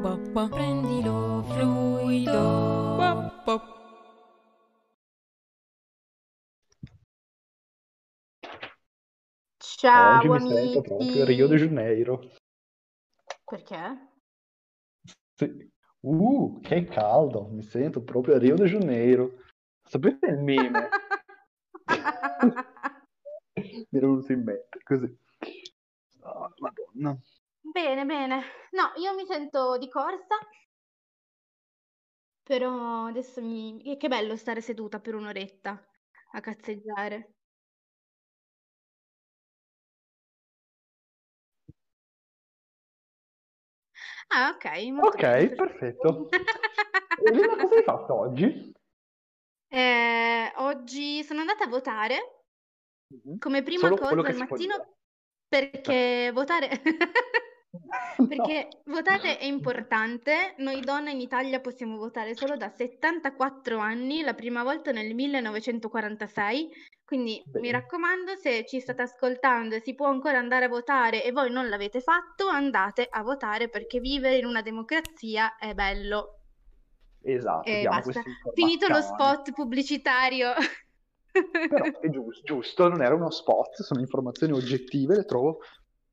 Prendilo fluido. Ciao Oggi mi sento proprio Rio de amici. Janeiro. Perché? Sì. Uh, che caldo, mi sento proprio a Rio de Janeiro. Sapete il meme? Mi era venuto in mente, così. Ah, Madonna. Bene, bene. No, io mi sento di corsa, però adesso mi... Che che bello stare seduta per un'oretta a cazzeggiare. Ah, ok, molto bene, Ok, perfetto. perfetto. Elena, cosa hai fatto oggi? Eh, oggi sono andata a votare Mhm. come prima Solo quello cosa che al si può dire. mattino perché votare... Perché No. votare è importante. Noi donne in Italia possiamo votare solo da 74 anni, la prima volta nel 1946. Quindi mi Bene. raccomando, se ci state ascoltando e si può ancora andare a votare e voi non l'avete fatto, andate a votare perché vivere in una democrazia è bello. Esatto, E basta. Finito lo spot pubblicitario. Però è giusto, giusto, non era uno spot, sono informazioni oggettive, le trovo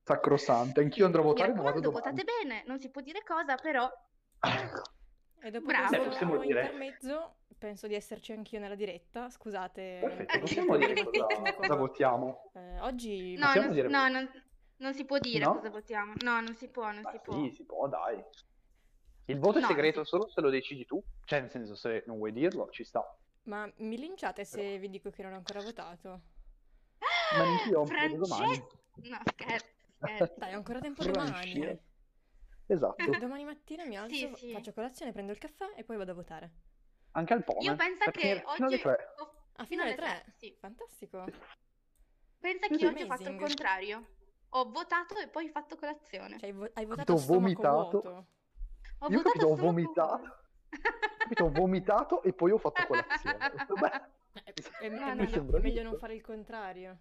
sacrosante. Anch'io andrò a votare, ma raccomando, votate bene, non si può dire cosa, però E dopo Bravo. questo dire- intermezzo, penso di esserci anch'io nella diretta. Scusate. Perfetto, per possiamo dire cosa, cosa votiamo? Eh, oggi No, non, dire- no, non- non si può dire No? cosa votiamo. No, non si può, non Ma si può. sì, si può, dai. Il voto è No, segreto non si- solo se lo decidi tu, cioè nel senso se non vuoi dirlo ci sta. Ma mi linciate se vi dico che non ho ancora votato? Ma neanch'io, vedo Francesco! domani. No, scherzo, scherzo. Dai, ho ancora tempo Francia. domani. Esatto, Domani mattina mi alzo, Sì, sì. faccio colazione, prendo il caffè e poi vado a votare. anche al Pome. Io penso per che fino alle oggi... tre. ho- Ah, fino alle tre? sì. Fantastico. Pensa che sì. oggi ho fatto il Amazing. contrario. Ho votato e poi fatto colazione. Cioè, hai vo- hai votato a Ho stomaco vomitato. vuoto. Ho Io ho votato capito, ho solo vomitato. Capito, ho vomitato e poi ho fatto colazione. Beh, Eh, È, No, è no, meglio, sembra è meglio non fare il contrario.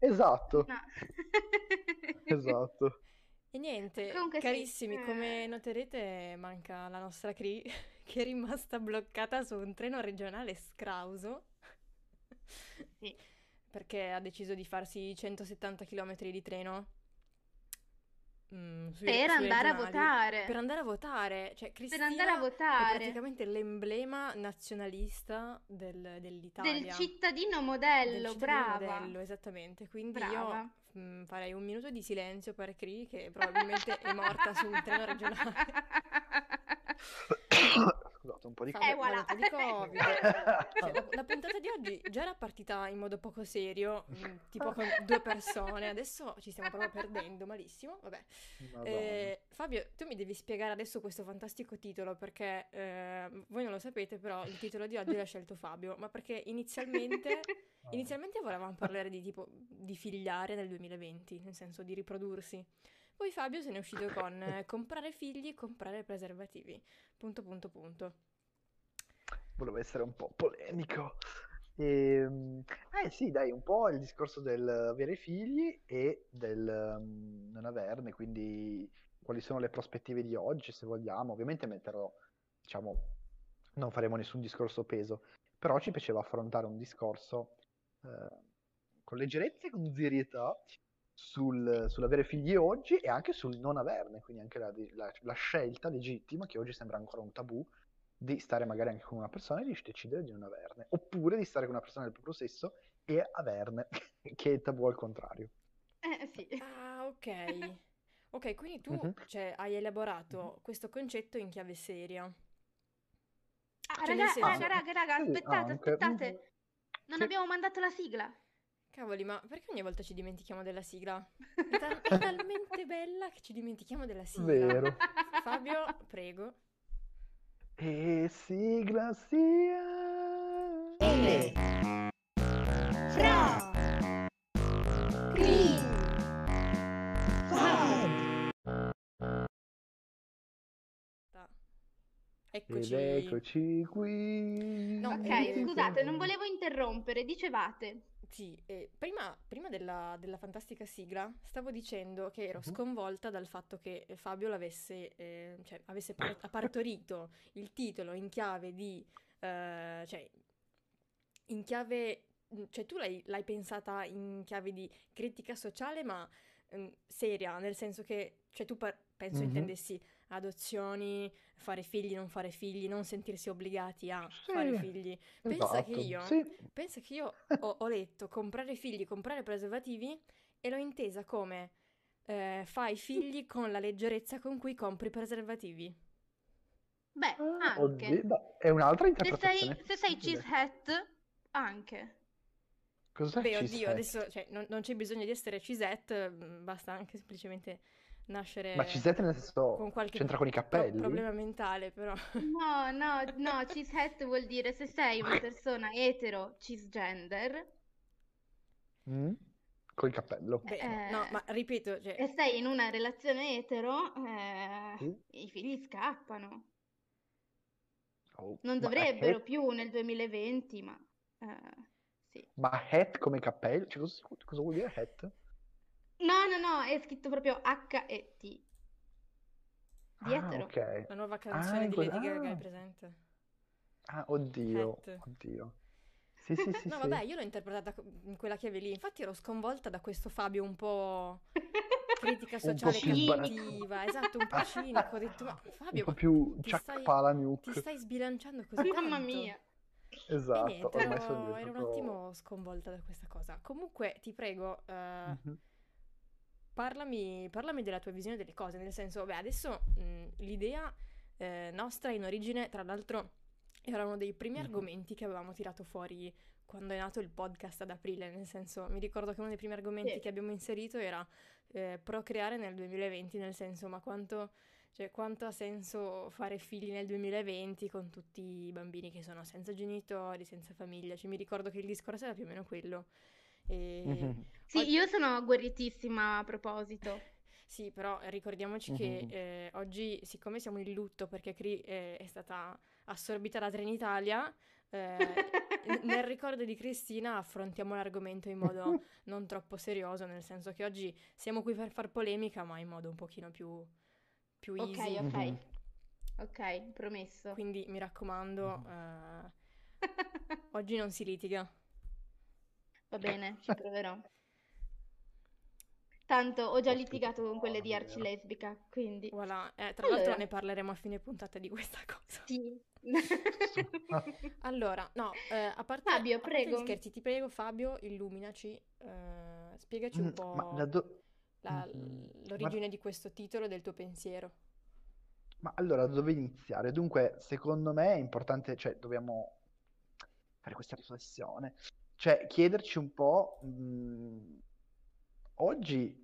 Esatto, No. esatto. E niente, Comunque sì, carissimi, eh. come noterete manca la nostra Cri che è rimasta bloccata su un treno regionale scrauso Sì. perché ha deciso di farsi 170 km di treno mm, sui- Per sui andare a regionali. votare. Per andare a votare, cioè Per andare a Cristina è votare. praticamente l'emblema nazionalista del- dell'Italia. Del cittadino Del modello, cittadino brava. modello, esattamente. Quindi Brava. io mm, farei un minuto di silenzio per Cri, che probabilmente è morta su un treno regionale. Scusate, un po' di Eh, voilà. guarda, ti dico, Cioè, la, la puntata di oggi già era partita in modo poco serio, mm, tipo con due persone, adesso ci stiamo proprio perdendo malissimo. Vabbè. Eh, Fabio, tu mi devi spiegare adesso questo fantastico titolo perché eh, voi non lo sapete, però il titolo di oggi l'ha scelto Fabio, ma perché inizialmente, inizialmente volevamo parlare di tipo di figliare nel 2020, nel senso di riprodursi. Poi Fabio se ne è uscito con eh, comprare figli, comprare preservativi. Punto, punto, punto. Volevo essere un po' polemico. Ehm, eh sì, dai, un po' il discorso del avere figli e del mm, non averne, quindi quali sono le prospettive di oggi, se vogliamo. Ovviamente metterò, diciamo, non faremo nessun discorso peso, però ci piaceva affrontare un discorso eh, con leggerezza e con serietà sul- sull'avere figli oggi e anche sul non averne, quindi anche la, la- la scelta legittima, che oggi sembra ancora un tabù, di stare magari anche con una persona e di decidere di non averne, oppure di stare con una persona del proprio sesso e averne, che è tabù al contrario. Eh, sì. Ah, ok. Ok, quindi tu Mhm. cioè, hai elaborato questo concetto in chiave seria. Ah, Cioè, raga, senso- raga, raga, raga, Sì, aspettate, anche. aspettate. Non Sì. abbiamo mandato la sigla. Cavoli, ma perché ogni volta ci dimentichiamo della sigla? È, tal- è talmente bella che ci dimentichiamo della sigla. Vero. Fabio, prego. E sigla sia... Ele. Fra. Cri. Fab. Ta. Ed Eccoci. eccoci qui. No, Ok, scusate, non volevo interrompere, dicevate. Sì, e prima, prima della, della fantastica sigla stavo dicendo che ero Mhm. sconvolta dal fatto che Fabio l'avesse, eh, cioè, avesse par- partorito il titolo in chiave di, eh, cioè, in chiave, cioè tu l'hai l'hai pensata in chiave di critica sociale, ma ehm, seria, nel senso che, cioè tu par- penso Mhm. intendessi adozioni, fare figli, non fare figli, non sentirsi obbligati a fare Sì, figli. Pensa che esatto, io, sì. pensa che io ho, ho letto comprare figli, comprare preservativi e l'ho intesa come eh, fai figli con la leggerezza con cui compri i preservativi. Beh, Ah, anche. oddio, beh, è un'altra Se interpretazione. sei, se sei cheesehead, anche. Cos'è Beh, oddio, cheesehead? adesso cioè, non, non c'è bisogno di essere cisette, mm, basta anche semplicemente nascere Ma cisette nel con senso qualche c'entra con i pro- capelli? problema mentale, però. No, no, no, cheesehead vuol dire se sei una persona etero cisgender Mm? Col cappello. Beh, no, Eh, ma ripeto, cioè, e sei in una relazione etero, eh, Sì. i figli scappano. Oh, Non dovrebbero het, più nel 2020, ma eh, sì. ma het come cappello? Cioè, cosa, cosa vuol dire het? No, è scritto proprio H-E-T. Di Ah, etero. ok. la nuova Ah, canzone in di Lady Gaga è ah. presente? Ah, oddio, Het. oddio. Sì, sì, sì, No, sì. vabbè, io l'ho interpretata in quella chiave lì. Infatti ero sconvolta da questo Fabio un po' critica Un po' sociale cattiva, esatto, un po' cinico. Ho detto, ma Un Fabio, po' ma più ti Chuck stai, ti stai sbilanciando così Mamma tanto? mia. E Esatto, niente, ormai sono ero, ero un attimo sconvolta da questa cosa. Comunque, ti prego, eh, Mhm. Parlami, parlami della tua visione delle cose, nel senso, beh, adesso mh, l'idea eh, nostra in origine, tra l'altro, era uno dei primi Mhm. argomenti che avevamo tirato fuori quando è nato il podcast ad aprile, nel senso, mi ricordo che uno dei primi argomenti Sì. che abbiamo inserito era eh, procreare nel 2020, nel senso, ma quanto, cioè, quanto ha senso fare figli nel 2020 con tutti i bambini che sono senza genitori, senza famiglia? Cioè, mi ricordo che il discorso era più o meno quello. E... Mhm. Sì, io sono guerritissima a proposito. Sì, però ricordiamoci che Mhm. eh, oggi, siccome siamo in lutto perché Cri eh, è stata assorbita da Trenitalia, eh, nel ricordo di Cristina affrontiamo l'argomento in modo non troppo serioso, nel senso che oggi siamo qui per far polemica, ma in modo un pochino più, più Ok, easy. ok. Mhm. Ok, promesso. Quindi mi raccomando, Mhm. eh, oggi non si litiga. Va bene, ci proverò. Tanto ho già litigato con quelle di Arci. Lesbica, quindi... Voilà. Eh, tra l'altro Allora. ne parleremo a fine puntata di questa cosa. Sì. Allora, no, eh, a parte, Fabio, a parte gli prego. scherzi, ti prego Fabio, illuminaci, eh, spiegaci un Mm, po' Ma, da do- la- Mhm. l'origine di questo titolo e del tuo pensiero. ma allora dove iniziare? Dunque, secondo me è importante, cioè, dobbiamo fare questa riflessione, cioè chiederci un po', mh, oggi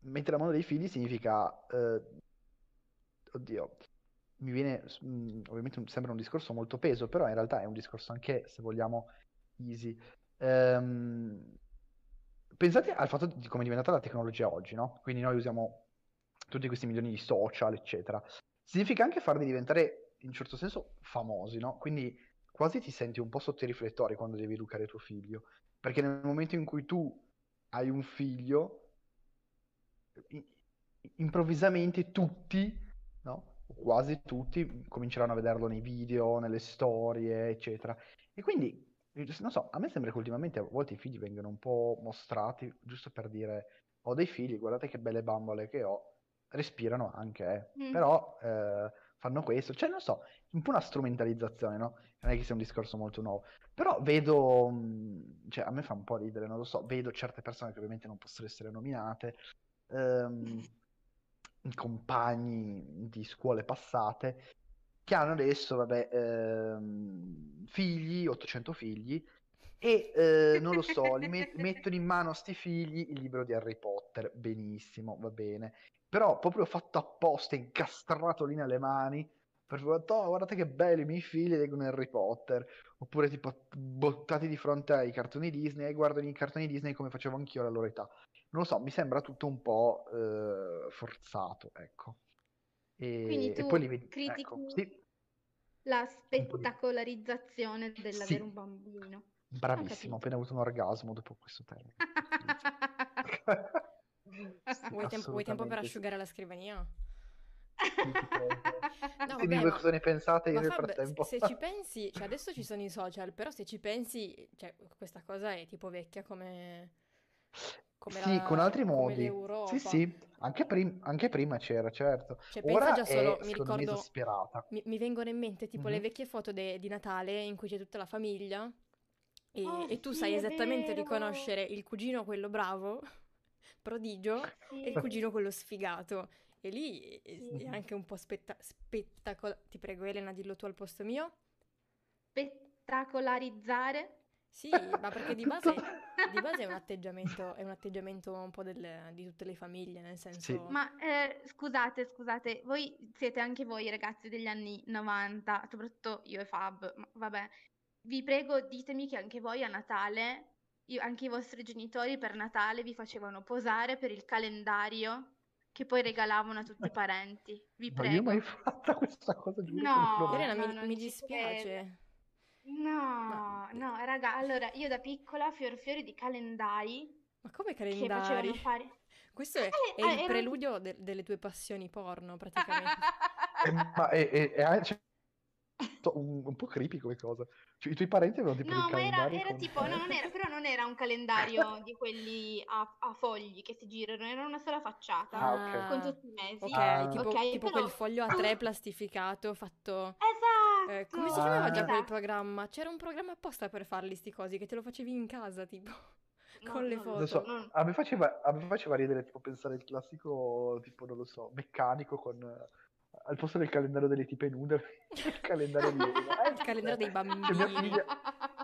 mettere a mano dei figli significa, eh, oddio, mi viene, mh, ovviamente un- sembra un discorso molto peso, però in realtà è un discorso anche, se vogliamo, easy. Ehm, pensate al fatto di come è diventata la tecnologia oggi, no? Quindi noi usiamo tutti questi milioni di social, eccetera. Significa anche farli diventare, in un certo senso, famosi, no? Quindi quasi ti senti un po' sotto i riflettori quando devi educare tuo figlio. Perché nel momento in cui tu hai un figlio, improvvisamente tutti, no? Quasi tutti, cominceranno a vederlo nei video, nelle storie, eccetera. E quindi, non so, a me sembra che ultimamente a volte i figli vengano un po' mostrati, giusto per dire, ho dei figli, guardate che belle bambole che ho, respirano anche, eh. Mm. Però eh, fanno questo, cioè non so, un po' una strumentalizzazione, no? Non è che sia un discorso molto nuovo, però vedo, mh, cioè a me fa un po' ridere, non lo so, vedo certe persone che ovviamente non possono essere nominate, ehm, compagni di scuole passate, che hanno adesso, vabbè, ehm, figli, 800 figli, e eh, non lo so, li met- mettono in mano a sti figli il libro di Harry Potter, benissimo, va bene, però proprio fatto apposta, incastrato lì nelle mani, per dire, "Oh, guardate che belli, i miei figli leggono Harry Potter, oppure tipo buttati di fronte ai cartoni Disney e guardano i cartoni Disney come facevo anch'io alla loro età. Non lo so, mi sembra tutto un po' eh, forzato, ecco. E, Quindi e tu poi li vedi, critichi ecco, sì, la spettacolarizzazione dell'avere Sì, un bambino. Bravissimo, ho appena avuto un orgasmo dopo questo termine. Vuoi tempo, vuoi tempo per asciugare la scrivania? No, vabbè, voi ma- cosa ne pensate io nel Fab, frattempo. se ci pensi, cioè adesso ci sono i social, però se ci pensi, cioè questa cosa è tipo vecchia come, come Sì, la- con altri modi. Sì, sì, anche, prim- anche prima c'era, certo. Cioè, pensa Ora già solo, è, mi ricordo, esasperata. mi, mi vengono in mente tipo le Mhm. vecchie foto de- di Natale in cui c'è tutta la famiglia e, Oh, e tu sì, sai esattamente vero. riconoscere il cugino quello bravo, prodigio, Sì. e il cugino quello sfigato. E lì è, Sì. è anche un po' spetta- spettacolare. Ti prego, Elena, dillo tu al posto mio. Spettacolarizzare. Sì, ma perché di base, di base è un atteggiamento, è un atteggiamento un po' del- di tutte le famiglie, nel senso... Ma eh, scusate, scusate, voi siete anche voi ragazzi degli anni 90, soprattutto io e Fab, ma vabbè, vi prego ditemi che anche voi a Natale, io- anche i vostri genitori per Natale vi facevano posare per il calendario che poi regalavano a tutti i parenti. Vi Ma io prego. mai fatta questa cosa, giuro No, Elena, no, mi, mi dispiace. No, no, raga, allora io da piccola fior fiori di calendari Ma come che facevano calendari? fare... Questo è, Eh, è eh, il erano- preludio de- delle tue passioni porno, praticamente. Eh, ma è, è- è anche- cioè, un, un po' creepy come cosa. Cioè, I tuoi parenti avevano tipo No, dei ma era, calendari era con... tipo, no, non era, però non era un calendario di quelli a, a fogli che si girano, era una sola facciata Ah, ok. con tutti i mesi. Ok, Ah. tipo, Ok, tipo però- quel foglio a tre plastificato fatto... Esatto! eh, come si chiamava già quel programma? C'era un programma apposta per farli sti cosi, che te lo facevi in casa, tipo, No, con le no, foto. Non so, a me faceva, a me faceva ridere tipo pensare il classico, tipo, non lo so, meccanico con... al posto del calendario delle tipe nude, il calendario di. Eh, Il calendario dei C'è mia bambini. figlia,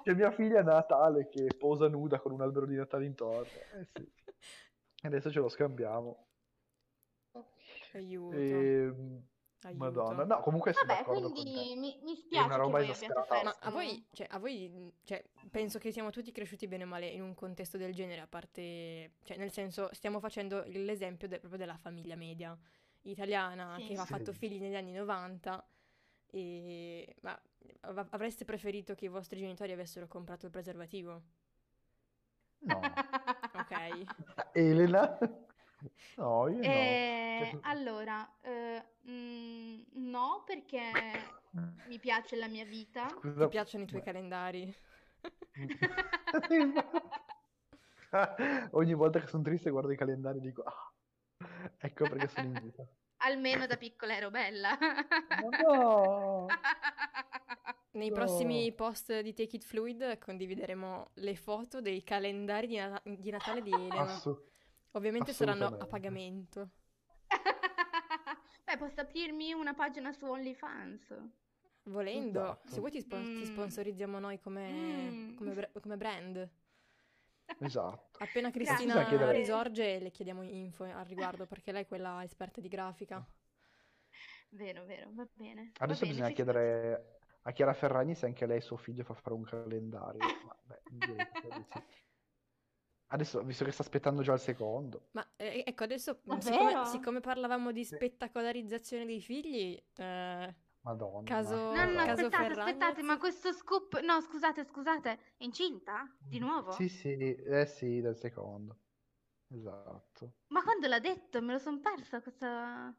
c'è mia figlia Natale che posa nuda con un albero di Natale intorno. Eh sì. E adesso ce lo scambiamo. Aiuto, Ehm, aiuto. Madonna, no, comunque sono Vabbè, d'accordo con quindi te. mi, mi spiace una che roba voi abbiate esasperata. Ma perso. a voi, cioè, a voi, cioè, penso che siamo tutti cresciuti bene o male in un contesto del genere, a parte, cioè, nel senso, stiamo facendo l'esempio de- proprio della famiglia media italiana Sì. che ha Sì. fatto figli negli anni 90 e... Ma av- avreste preferito che i vostri genitori avessero comprato il preservativo? No. Ok. Elena? No, io no. Eh, Cioè, allora, eh, mm, no, perché mi piace la mia vita. Scusa, Ti piacciono i tuoi ma- calendari? Ogni volta che sono triste guardo i calendari e dico, ah, ecco perché sono in vita. Almeno da piccola ero bella. No! Nei No. prossimi post di Take It Fluid condivideremo le foto dei calendari di, Nata- di Natale di Elena. Assu- Ovviamente saranno a pagamento. Beh, posso aprirmi una pagina su OnlyFans. Volendo, Esatto. se vuoi ti, ti Mm. sponsorizziamo noi come, Mm. come bra- come brand. Esatto. Appena. Cristina Scusa, chiedere- risorge le chiediamo info al riguardo perché lei è quella esperta di grafica. Vero, vero, va bene. va Adesso bene, bisogna ci chiedere a Chiara Ferragni se anche lei suo figlio fa fare un calendario. Ma, beh, direi che credo di sì. Adesso, visto che sta aspettando già il secondo, Ma eh, ecco, adesso siccome, siccome parlavamo di spettacolarizzazione dei figli, eh, Madonna. Caso- No, no, Caso aspettate, Ferragnez? aspettate, ma questo scoop... No, scusate, scusate, è incinta? Di nuovo? Sì, sì, eh sì, del secondo. Esatto. Ma quando l'ha detto? Me lo son persa questa...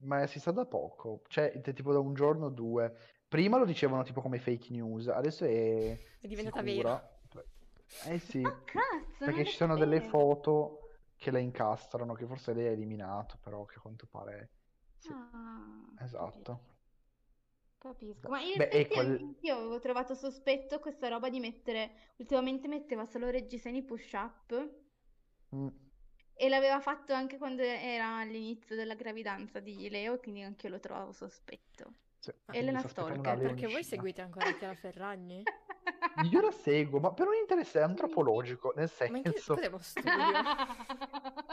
Ma si sa da poco, cioè tipo da un giorno o due. Prima lo dicevano tipo come fake news, adesso è è diventata sicura. Eh sì, Oh, cazzo, perché ci sono delle foto che la incastrano, che forse lei ha eliminato, però che a quanto pare... Sì, Ah, esatto. Capisco, ma in Beh, effetti quel- io avevo trovato sospetto questa roba di mettere, ultimamente metteva solo reggiseni push-up Mm. e l'aveva fatto anche quando era all'inizio della gravidanza di Leo, quindi anche io lo trovavo sospetto. Sì, Elena una perché voi seguite ancora Chiara Ferragni? Io la seguo, ma per un interesse antropologico, nel Ma in che senso... cos'è uno studio?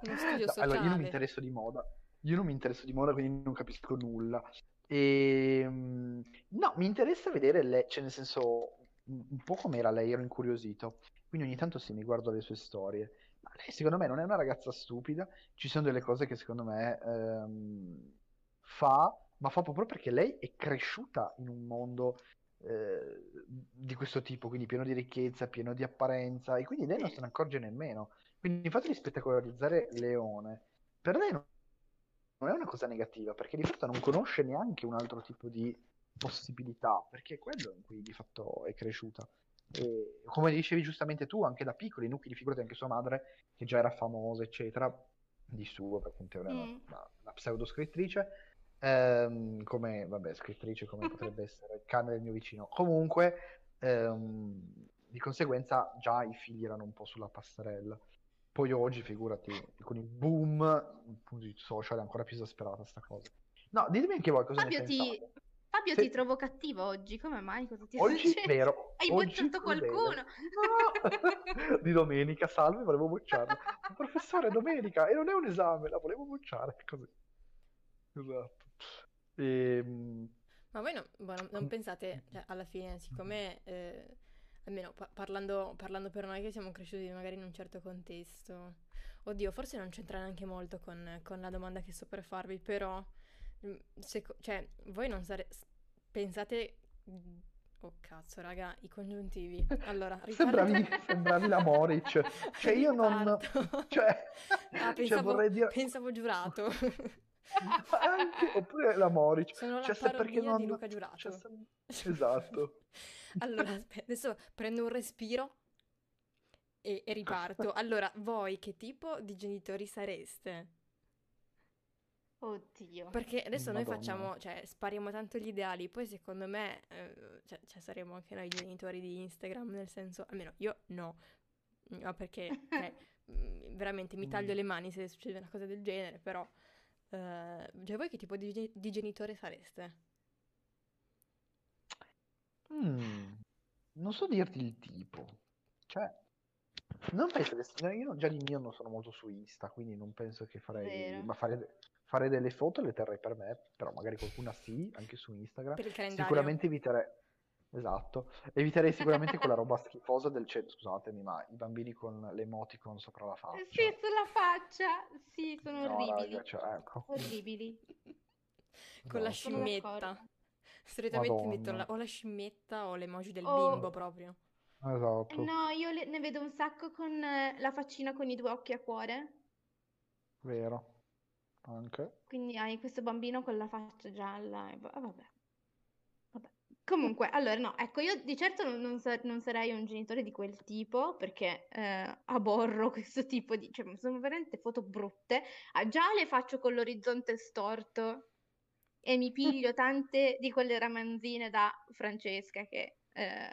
Uno studio No, allora, io non mi interesso di moda. Io non mi interesso di moda, quindi non capisco nulla. Ehm, no, mi interessa vedere lei, cioè nel senso, un un po' com'era lei, ero incuriosito. Quindi ogni tanto sì, mi guardo le sue storie. Ma lei secondo me non è una ragazza stupida, ci sono delle cose che secondo me ehm, fa, ma fa proprio perché lei è cresciuta in un mondo eh, di questo tipo, quindi pieno di ricchezza, pieno di apparenza, e quindi lei non se ne accorge nemmeno. Quindi fatto di spettacolarizzare Leone, per lei non è una cosa negativa, perché di fatto non conosce neanche un altro tipo di possibilità, perché è quello in cui di fatto è cresciuta. E come dicevi giustamente tu, anche da piccoli nuclei, figurati anche sua madre, che già era famosa, eccetera, di suo, perché è una, Mm. una, una pseudo scrittrice, ehm, come, vabbè, scrittrice come potrebbe essere il cane del mio vicino. Comunque, ehm, di conseguenza già i figli erano un po' sulla passerella. Poi oggi, figurati, con il boom social è ancora più esasperata sta cosa. No, ditemi anche voi cosa ne Fabio, ti... pensate. Fabio Sì. ti trovo cattivo oggi, come mai? Cosa ti è Oggi, successo? vero, Hai bocciato qualcuno? No! Di domenica, salve, volevo bocciarla. Professore, domenica, e non è un esame, la volevo bocciare, così. Esatto. Ehm, Ma voi no- boh, non, non pensate, cioè, alla fine, siccome, eh, almeno pa- parlando, parlando per noi che siamo cresciuti magari in un certo contesto, oddio, forse non c'entra neanche molto con, con la domanda che sto per farvi, però, mm, seco- cioè, voi non sare- pensate... Oh cazzo, raga, i congiuntivi. Allora, sembravi, Riccardo... sembravi la Moric. Cioè, io non... Cioè, Ah, cioè, pensavo, vorrei dire... pensavo giurato. Anche- oppure la Moric. Sono la Cioè, se perché parodia di non... Luca Giurato. cioè, se- Esatto. Allora, aspetta, adesso prendo un respiro e, e riparto. Allora, voi che tipo di genitori sareste? Oddio. Perché adesso noi Madonna. facciamo, cioè, spariamo tanto gli ideali, poi secondo me, eh, cioè, cioè, saremo anche noi genitori di Instagram, nel senso, almeno io no, no perché, cioè, mm, veramente mi taglio le mani se succede una cosa del genere, però, eh, cioè, voi che tipo di, di genitore sareste? Mm, non so dirti il tipo. Cioè, non penso che... no, Io già di mio non sono molto su Insta, quindi non penso che farei... Vero. Ma fare, fare delle foto le terrei per me, però magari qualcuna sì, anche su Instagram. Per il calendario? Sicuramente eviterei... Esatto. Eviterei sicuramente quella roba schifosa del chat, scusatemi, ma i bambini con l'emoticon sopra la faccia. Sì, sulla faccia. Sì, sono No, orribili. raga, cioè, ecco. Orribili. Con la. Sono scimmetta. d'accordo. Solitamente metto la- o la scimmetta o l'emoji del O- bimbo proprio. Esatto, No, io le- ne vedo un sacco con eh, la faccina con i due occhi a cuore. vero. Anche. Quindi hai questo bambino con la faccia gialla. E va- ah, vabbè. Comunque, allora, no, ecco, io di certo non, non sa- non sarei un genitore di quel tipo perché eh, aborro questo tipo di... cioè, sono veramente foto brutte. Ah, già le faccio con l'orizzonte storto e mi piglio tante di quelle ramanzine da Francesca che... eh,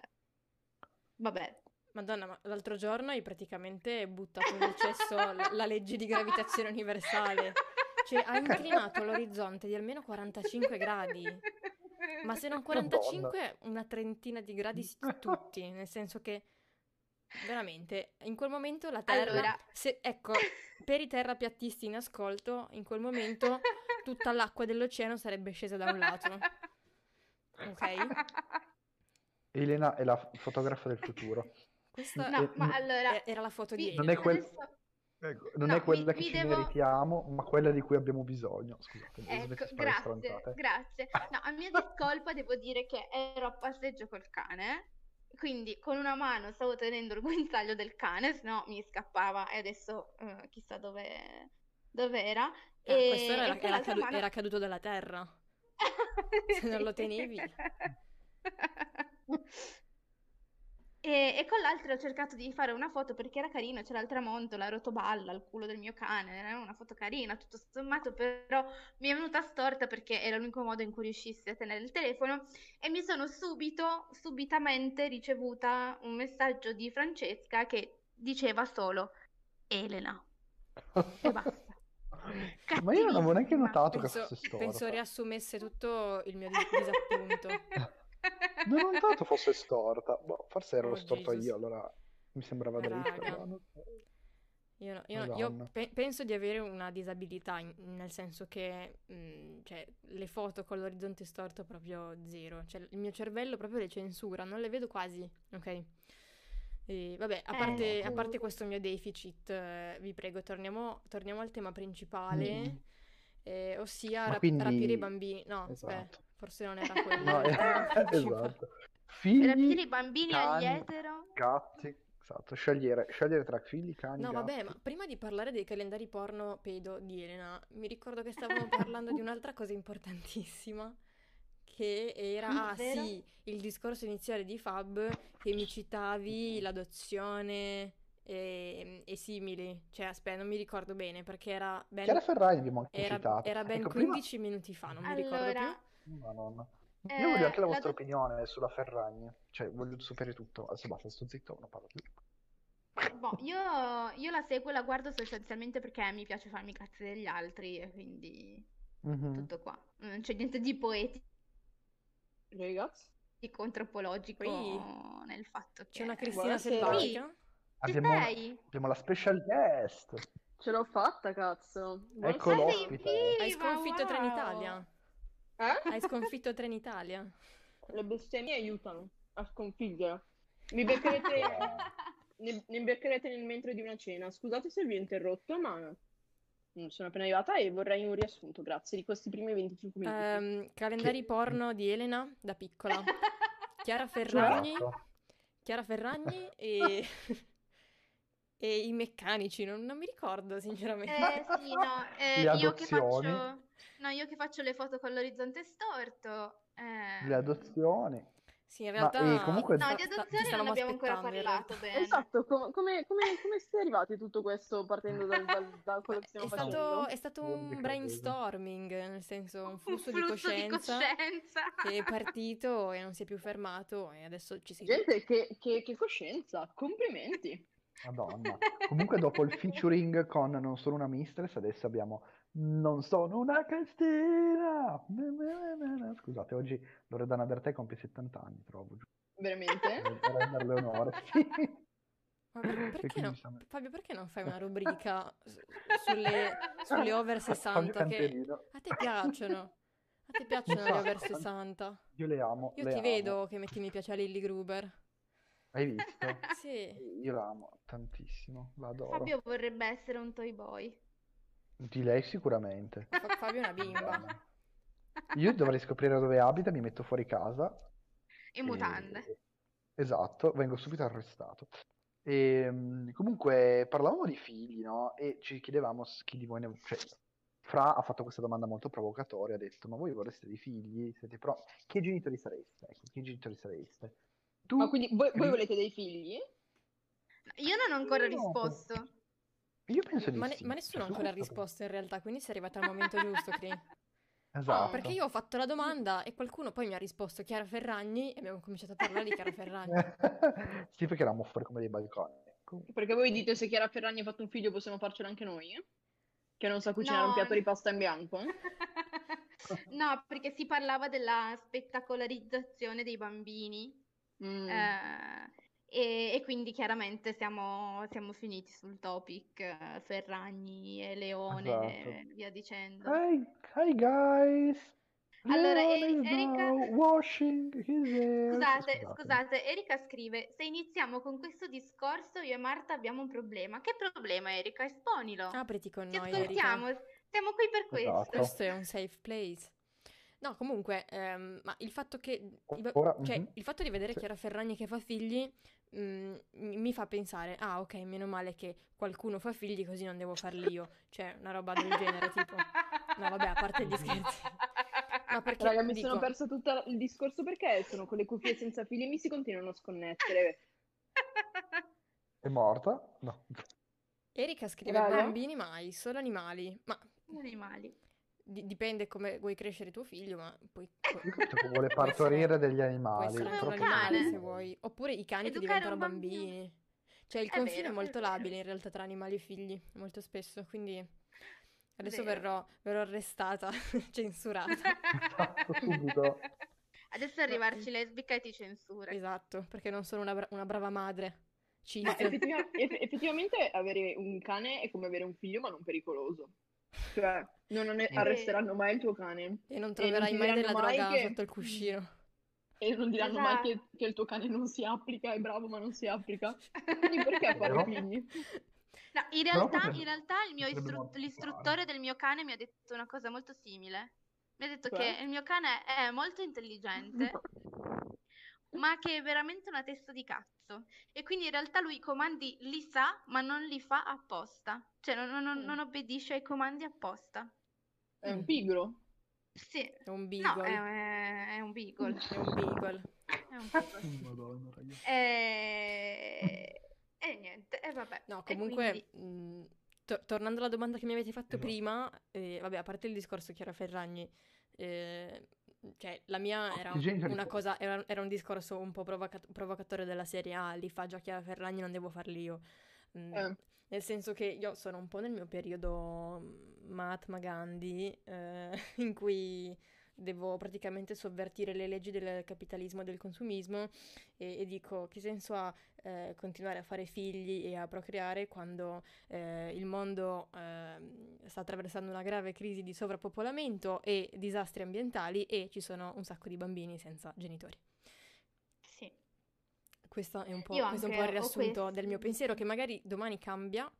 vabbè. Madonna, ma l'altro giorno hai praticamente buttato nel cesso la, la legge di gravitazione universale. Cioè, ha inclinato l'orizzonte di almeno 45 gradi. Ma se non 45, una trentina di gradi s- tutti. Nel senso che, veramente, in quel momento la Terra... Allora... se- ecco, per i terrapiattisti in ascolto, in quel momento tutta l'acqua dell'oceano sarebbe scesa da un lato. Ok? Elena è la fotografa del futuro. Questa No, ma allora... era la foto di vi- Non è quel- adesso- Ecco, non No, è quella vi- che vi ci devo- meritiamo, ma quella di cui abbiamo bisogno. Scusate, Ecco, grazie, stronzate. grazie. No, a mia discolpa devo dire che ero a passeggio col cane, quindi con una mano stavo tenendo il guinzaglio del cane, se no mi scappava e adesso eh, chissà dove, dove era. Ah, E, questo era, e era cadu- mano- era caduto dalla terra. Se non lo tenevi. E, e con l'altra ho cercato di fare una foto perché era carino, c'era il tramonto, la rotoballa, il culo del mio cane, era una foto carina, tutto sommato, però mi è venuta storta perché era l'unico modo in cui riuscissi a tenere il telefono e mi sono subito, subitamente ricevuta un messaggio di Francesca che diceva solo Elena. E basta. Ma io non avevo neanche notato che Penso, fosse storta. penso riassumesse tutto il mio dis- disappunto. Non ho notato fosse storta. Boh, forse ero Oh, storto Jesus. io, allora mi sembrava dritta. Raga. ma non. Io, no- io no- io pe- penso di avere una disabilità, in- nel senso che mm, cioè, le foto con l'orizzonte storto proprio zero. Cioè, il mio cervello proprio le censura, non le vedo quasi, ok? E, vabbè, a Eh, parte, a no. parte questo mio deficit, eh, vi prego, torniamo, torniamo al tema principale, Mm. eh, ossia rap- quindi- rapire i bambini. No, aspetta, Esatto. Forse non era quello No, principale. esatto. Figli, rapire i bambini agli cani, etero. gatti. Esatto, scegliere, scegliere tra figli, cani, No, vabbè, gatti. ma prima di parlare dei calendari porno pedo di Elena, mi ricordo che stavamo parlando di un'altra cosa importantissima, che era, ah Vero? sì, il discorso iniziale di Fab, che mi citavi l'adozione e, e simili. Cioè, aspetta, non mi ricordo bene, perché era ben, Chiara Ferragni abbiamo anche era, citato. era ben Ecco, prima- 15 minuti fa, non mi ricordo Allora, più. Madonna. Eh, Io voglio anche la la vostra do- opinione sulla Ferragni. Cioè, voglio sapere tutto. Adesso basta, sto zitto, non parlo più. boh, io, io la seguo e la guardo sostanzialmente perché mi piace farmi i cazzi degli altri e quindi Mhm. tutto qua. Non c'è niente di poetico Ragazzi, o antropologico Poi nel fatto che... C'è una Cristina selvatica. Ci Abbiamo, abbiamo la special guest. ce l'ho fatta, cazzo. Ecco sei l'ospite. Hai sconfitto wow! Trenitalia. Eh? Hai sconfitto Trenitalia. Le bestemmie aiutano a sconfiggere. Mi beccherete, ne, ne beccherete nel mentre di una cena. Scusate se vi ho interrotto, ma sono appena arrivata e vorrei un riassunto, grazie, di questi primi 25 minuti. Ehm, calendari porno di Elena da piccola. Chiara Ferragni, Esatto. Chiara Ferragni e, e i meccanici, non, non mi ricordo sinceramente. Eh sì, no, eh, Le io che adozioni. faccio... No, io che faccio le foto con l'orizzonte storto. eh, Le adozioni. Sì, in Ma, realtà eh, comunque- No, di adozioni non abbiamo ancora parlato bene. Esatto, com- come, come, come siete arrivati a tutto questo partendo dal, dal- da quello che È stiamo stato, facendo? è stato Non mi un brainstorming, nel senso un Un flusso di flusso di coscienza coscienza. che è partito e non si è più fermato e adesso ci si... Gente, che, che- che coscienza, complimenti. Madonna. Comunque dopo il featuring con Non sono una mistress, adesso abbiamo Non sono una Cristina. Na, na, na, na. Scusate, oggi Loredana Bertè compie 70 anni, trovo. Veramente? Per renderle onore. Sì. Perché no? siamo- Fabio, perché non fai una rubrica su- sulle, sulle over Fabio 60 che a te piacciono? A te piacciono le over Infatti. 60? Io le amo. Io le ti amo. vedo che metti mi piace a Lilly Gruber. Hai visto? Sì. Io la amo tantissimo, la adoro. Fabio vorrebbe essere un toy boy. Di lei sicuramente. Fa- Fabio è una bimba. Io dovrei scoprire dove abita, mi metto fuori casa. E mutande. Esatto, vengo subito arrestato. E, mm, comunque parlavamo di figli, no? E ci chiedevamo chi di voi ne... Cioè, Fra ha fatto questa domanda molto provocatoria, ha detto, ma voi vorreste dei figli? Siete pro... Che genitori sareste? Ecco, che genitori sareste? Tu, Ma quindi voi, voi volete dei figli? Io non ho ancora No. risposto. Io penso di Ma, ne- sì. ma nessuno ha ancora risposto in realtà, quindi sei arrivata al momento giusto, Cri. Esatto. Perché io ho fatto la domanda e qualcuno poi mi ha risposto Chiara Ferragni e abbiamo cominciato a parlare di Chiara Ferragni. sì, perché eravamo fuori come dei balconi. Comunque, Perché voi dite se Chiara Ferragni ha fatto un figlio possiamo farcelo anche noi? Che non sa cucinare No. un piatto di pasta in bianco? No, perché si parlava della spettacolarizzazione dei bambini. Mm. eh, e, e quindi chiaramente siamo, siamo finiti sul topic eh, Ferragni e Leone Esatto. e via dicendo. Hi, hi guys. Allora, Leone Erika- washing his hair. Scusate, scusate, Erika scrive: Se iniziamo con questo discorso, io e Marta abbiamo un problema. Che problema, Erika? Esponilo. Apriti con Ti noi, Erika. ascoltiamo, siamo qui per questo. Esatto. Questo è un safe place. No, comunque, ehm, ma il fatto che Ora, cioè, mhm. il fatto di vedere Sì. Chiara Ferragni che fa figli mm, mi fa pensare, ah, ok, meno male che qualcuno fa figli così non devo farli io. Cioè, una roba del genere, tipo. No, vabbè, a parte gli scherzi. Ma perché Raga, mi dico, sono persa tutto il discorso perché sono con le cuffie senza fili e mi si continuano a sconnettere. È morta? No. Erika scrive Raga? bambini mai, solo animali. Ma Animali. Di- dipende come vuoi crescere tuo figlio, ma poi capito che vuole partorire degli animali. essere Come un animale cane. se vuoi. Oppure i cani ti diventano bambini. Cioè il È confine vero, è molto labile in realtà tra animali e figli, molto spesso. Quindi adesso verrò, verrò arrestata, censurata. Esatto, subito. Adesso arrivarci lesbica e ti censura. Esatto, perché non sono una, bra- una brava madre. Cis. Ma effettiva- eff- effettivamente avere un cane è come avere un figlio, ma non pericoloso. Cioè, non ne- Sì. arresteranno mai il tuo cane E non non troverai ti mai diranno della mai droga che- sotto il cuscino. e non diranno mai Esatto. che, che il tuo cane non si applica, è bravo ma non si applica. Quindi perché fare figli? No, in realtà, in realtà il mio potrebbe istru- non l'istruttore del mio cane mi ha detto una cosa molto simile. Mi ha detto Cioè? che il mio cane è molto intelligente. ma che è veramente una testa di cazzo. E quindi in realtà lui i comandi li sa, ma non li fa apposta. Cioè non, non- Mm. non obbedisce ai comandi apposta. È un Mm. pigro. Sì, È un no, beagle. è, è un beagle. È un beagle. È un beagle. Madonna, ragazzi. E... e niente, e vabbè. No, E comunque, quindi- mh, to- tornando alla domanda che mi avete fatto Esatto. prima, eh, vabbè, a parte il discorso Chiara Ferragni, eh, cioè la mia era una cosa, era, era un discorso un po' provoca- provocatorio della serie A, li fa già Chiara Ferragni, non devo farli io. Mm, Eh. Nel senso che io sono un po' nel mio periodo mm, Mahatma Gandhi, eh, in cui devo praticamente sovvertire le leggi del capitalismo e del consumismo e, e dico che senso ha eh, continuare a fare figli e a procreare quando eh, il mondo ehm, sta attraversando una grave crisi di sovrappopolamento e disastri ambientali e ci sono un sacco di bambini senza genitori. Sì. Questo è un po', è un po' il riassunto questo- del mio pensiero che magari domani cambia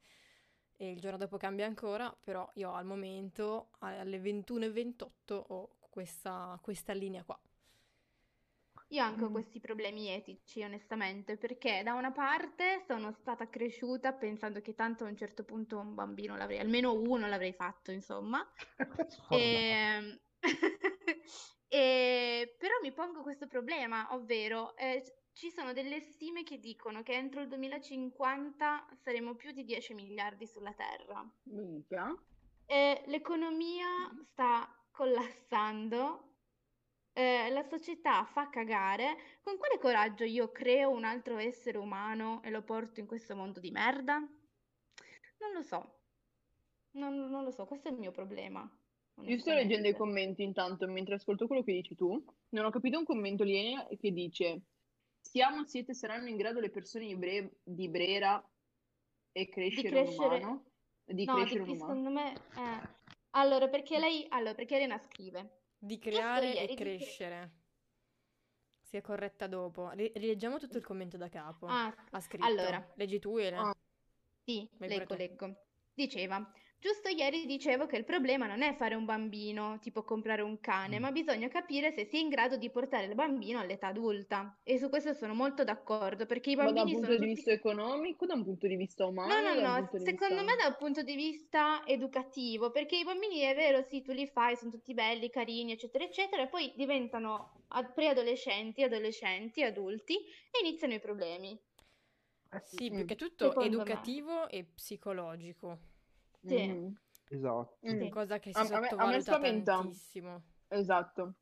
e il giorno dopo cambia ancora, però io al momento alle 21.28 ho questa, questa linea qua. Io anche ho Mm. questi problemi etici, onestamente, perché da una parte sono stata cresciuta pensando che tanto a un certo punto un bambino l'avrei, almeno uno l'avrei fatto, insomma. E... e- Però mi pongo questo problema, ovvero eh, ci sono delle stime che dicono che entro il 2050 saremo più di 10 miliardi sulla Terra. Minchia. Eh, l'economia sta collassando, eh, la società fa cagare. Con quale coraggio io creo un altro essere umano e lo porto in questo mondo di merda? Non lo so. Non, non lo so, questo è il mio problema. Io sto leggendo i commenti intanto mentre ascolto quello che dici tu. Non ho capito un commento lì che dice: Siamo, siete, saranno in grado le persone di, Bre- di Brera e crescere, crescere- un umano? Di No, crescere di- umano. secondo me... eh. Allora, perché lei... Allora, perché Elena scrive. Di creare ieri e di cre- crescere. Si è corretta dopo. Ri- rileggiamo tutto il commento da capo. Ah, Ha scritto. allora. Leggi tu, Ele. Ah. Sì, Vai leggo, te. leggo. Diceva, giusto ieri dicevo che il problema non è fare un bambino, tipo comprare un cane, Mm. ma bisogna capire se si è in grado di portare il bambino all'età adulta. E su questo sono molto d'accordo, perché i Ma da un bambini punto sono di tutti... vista economico, da un punto di vista umano, No, no, un no, secondo vista... me dal punto di vista educativo, perché i bambini è vero, sì, tu li fai, sono tutti belli, carini, eccetera, eccetera, e poi diventano preadolescenti, adolescenti, adulti e iniziano i problemi. Sì, Mm. più che tutto Secondo me. educativo e psicologico. Sì. Esatto. Mm. Sì. Cosa che si A- a me- a me sottovaluta spaventa. tantissimo. Esatto.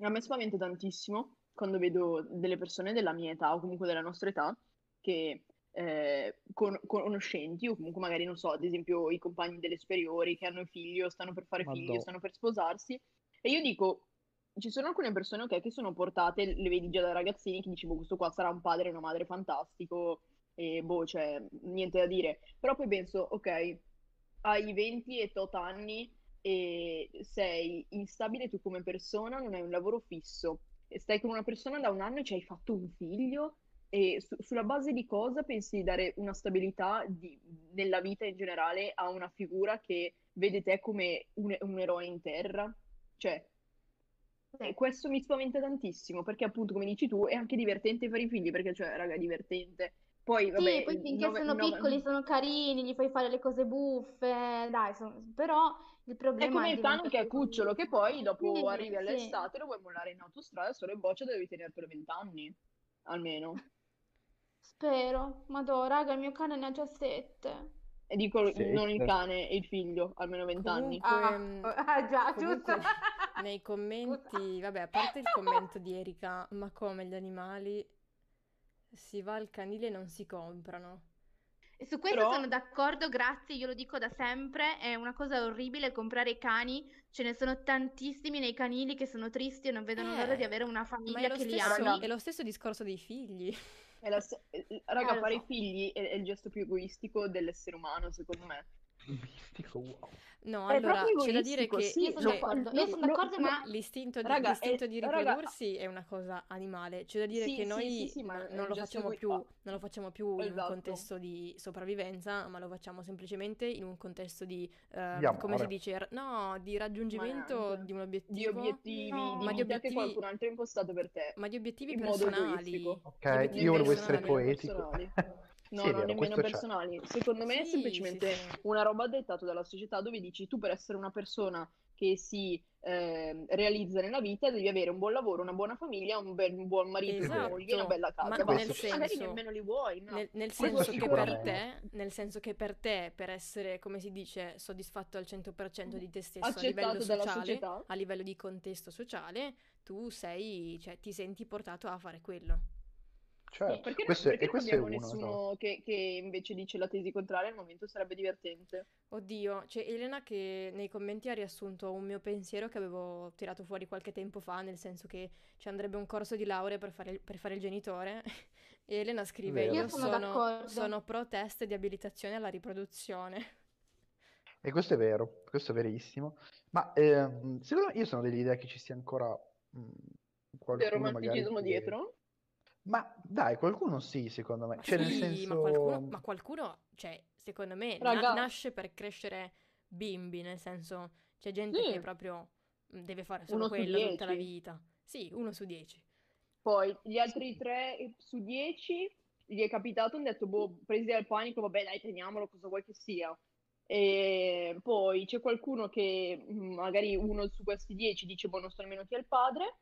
A me spaventa tantissimo quando vedo delle persone della mia età o comunque della nostra età che eh, con- conoscenti o comunque magari non so, ad esempio i compagni delle superiori che hanno figli o stanno per fare figli o Madò. stanno per sposarsi e io dico ci sono alcune persone ok che sono portate, le vedi già da ragazzini che dici boh questo qua sarà un padre e una madre fantastico e boh cioè niente da dire però poi penso ok hai 20 e tot anni e sei instabile tu come persona, non hai un lavoro fisso, e stai con una persona da un anno e ci hai fatto un figlio, e su- sulla base di cosa pensi di dare una stabilità di- nella vita in generale a una figura che vede te come un, un eroe in terra? Cioè, e questo mi spaventa tantissimo, perché appunto, come dici tu, è anche divertente fare i figli, perché cioè, raga, è divertente. Poi, vabbè, Sì, poi finché nove- sono nove- piccoli sono carini, gli fai fare le cose buffe, dai, son- però il È problema come il cane diventa che è cucciolo, che poi dopo Sì, arrivi sì. all'estate, lo vuoi mollare in autostrada, solo in boccia devi tenertelo 20 anni, almeno. Spero, madò, raga, il mio cane ne ha già sette. E dico Sì, non il cane, il figlio, almeno 20 anni. Comunque, Ah, mm, ah, già, giusto. nei commenti, vabbè, a parte il commento di Erika, ma come gli animali si va al canile e non si comprano. E su questo Però- sono d'accordo, grazie, io lo dico da sempre, è una cosa orribile comprare i cani, ce ne sono tantissimi nei canili che sono tristi e non vedono l'ora di Eh, avere una famiglia lo che li stesso, ami. è lo stesso discorso dei figli. È la se- eh, raga, Eh, lo fare so. i figli è, è il gesto più egoistico dell'essere umano, secondo me. Mistico, wow. No, È allora, c'è da dire che sì, Io sono cioè, d'accordo, io sono d'accordo, lo- ma l'istinto di, Raga, l'istinto è- di raga- riprodursi è una cosa animale. C'è da dire Sì, che sì, noi sì, sì, ma no- è non lo più, non lo facciamo più in un Esatto. contesto di sopravvivenza, ma lo facciamo semplicemente in un contesto di, eh, Di come si amore. dice, no, di raggiungimento di un di obiettivo, obiettivi, No. di Ma di vita che obiettivi- qualcun altro ha impostato per te. ma di obiettivi personali. Ok, Di obiettivi io volevo essere personali. poetico. personali. No, Sì, è no, vero, nemmeno questo c'è. personali. Secondo me è Sì, semplicemente sì, sì. una roba dettata dalla società dove dici tu per essere una persona che si ehm, realizza nella vita devi avere un buon lavoro, una buona famiglia, un, bel- un buon marito, una Esatto. moglie, una bella casa. Ma Ma nel magari senso- nemmeno li vuoi, no? Nel, nel senso che per sicuramente. te, nel senso che per te, per essere, come si dice, soddisfatto al 100% di te stesso a livello Accettato dalla sociale, società. a livello di contesto sociale, tu sei, cioè, ti senti portato a fare quello. Certo, Perché, questo, è- perché e non questo è abbiamo uno. nessuno che, che invece dice la tesi contraria al momento sarebbe divertente. Oddio, c'è Elena che nei commenti ha riassunto un mio pensiero che avevo tirato fuori qualche tempo fa, nel senso che ci andrebbe un corso di laurea per fare il, per fare il genitore. E Elena scrive: Vero. Io sono sono, sono pro test di abilitazione alla riproduzione. E questo è vero, questo è verissimo. Ma ehm, secondo me io sono dell'idea che ci sia ancora mh, Del qualcuno magari romanticismo che- dietro? Ma dai, qualcuno sì, secondo me. Ma Cioè, nel sì, senso... ma qualcuno, ma qualcuno, cioè, secondo me, na- Raga. nasce per crescere bimbi, nel senso, c'è gente Sì. che proprio deve fare solo Uno su quello tutta la dieci. vita. Sì, uno su dieci. Poi gli altri tre su dieci gli è capitato, hanno detto, boh, presi dal panico, vabbè dai, teniamolo, cosa vuoi che sia. E poi c'è qualcuno che magari uno su questi dieci dice, boh, non so nemmeno chi è il padre.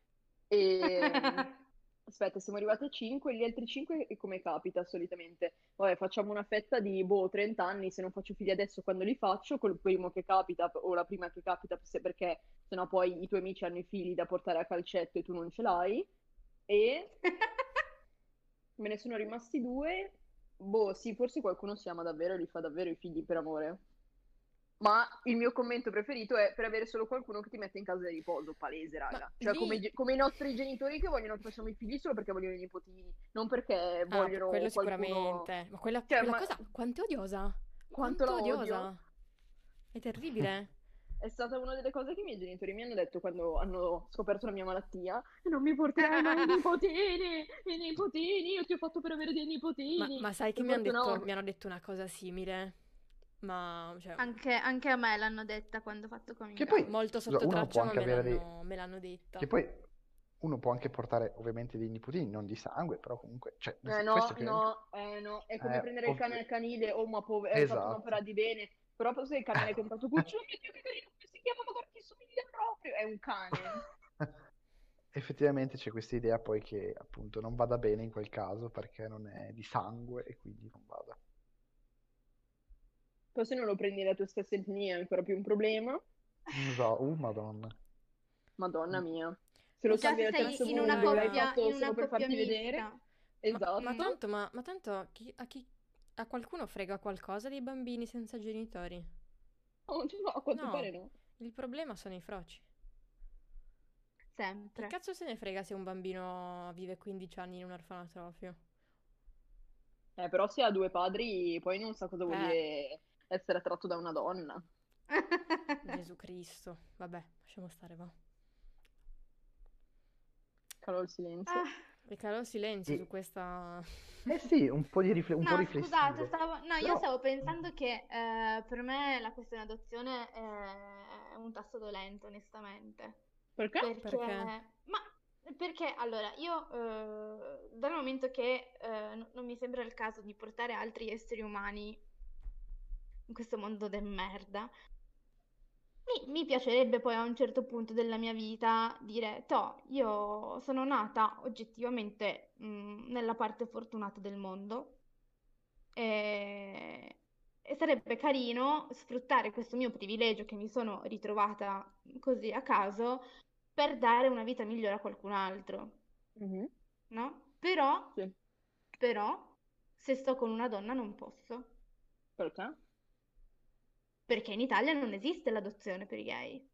E aspetta, siamo arrivati a 5, gli altri 5 come capita solitamente? Vabbè, facciamo una fetta di, boh, 30 anni, se non faccio figli adesso, quando li faccio? Col primo che capita o la prima che capita, se- perché sennò poi i tuoi amici hanno i figli da portare a calcetto e tu non ce l'hai. E me ne sono rimasti due. Boh, sì, forse qualcuno si ama davvero e li fa davvero i figli per amore. Ma il mio commento preferito è per avere solo qualcuno che ti mette in casa di riposo, palese, raga. Ma Cioè, lì- come, come i nostri genitori che vogliono che facciamo i figli solo perché vogliono i nipotini, non perché Ah, vogliono quello qualcuno... sicuramente. Ma quella, Cioè, quella ma- cosa, quanto è odiosa? Quanto odio. odiosa? È terribile. È stata una delle cose che i miei genitori mi hanno detto quando hanno scoperto la mia malattia. Non mi porterai mai i nipotini, i nipotini, io ti ho fatto per avere dei Ma, nipotini. ma sai che mi hanno detto, no. mi hanno detto una cosa simile? Ma, cioè, Anche, anche a me l'hanno detta quando ho fatto coming Che out. poi- molto sotto uno traccia, può ma me avere dei- l'hanno, me l'hanno detta. Che poi uno può anche portare ovviamente dei nipotini, non di sangue, però comunque... Cioè, Eh no, no, eh no, è come Eh, prendere il ov- cane al canile, oh ma pover- hai fatto Esatto. un'opera di bene, però se il cane l'hai comprato cucciolo, mio Dio che carino, come si chiama, ma guarda che somiglia proprio, è un cane. Effettivamente c'è questa idea poi che appunto non vada bene in quel caso perché non è di sangue e quindi non vada. Poi se non lo prendi la tua stessa etnia è ancora più un problema, Non so, uh, madonna. madonna mia. Se lo salvi se al sei terzo in una mondo, l'hai coppia, fatto in solo una per farti vedere. mista. Esatto. Ma tanto, ma, ma tanto chi- a, chi, a qualcuno frega qualcosa dei bambini senza genitori? No, no, a quanto No. pare no. Il problema sono i froci. Che Sempre. cazzo se ne frega se un bambino vive 15 anni in un orfanotrofio? Eh, però se ha due padri, poi non sa cosa vuol Eh. dire essere attratto da una donna. Gesù Cristo. Vabbè, lasciamo stare, va. Calo il silenzio. Ah, E caro silenzio Sì. su questa... Eh sì, un po' di rifle- un po' no, riflessivo. scusate, stavo, no, io Però- stavo pensando che eh, per me la questione adozione è un tasto dolente, onestamente. Perché? Perché, Perché? ma perché allora io eh, dal momento che eh, no- non mi sembra il caso di portare altri esseri umani in questo mondo del merda, mi, mi piacerebbe poi a un certo punto della mia vita dire, toh, io sono nata oggettivamente mh, nella parte fortunata del mondo e, e sarebbe carino sfruttare questo mio privilegio che mi sono ritrovata così a caso per dare una vita migliore a qualcun altro, Mhm. no? Però, Sì. però, se sto con una donna non posso, Perché? Perché in Italia non esiste l'adozione per i gay,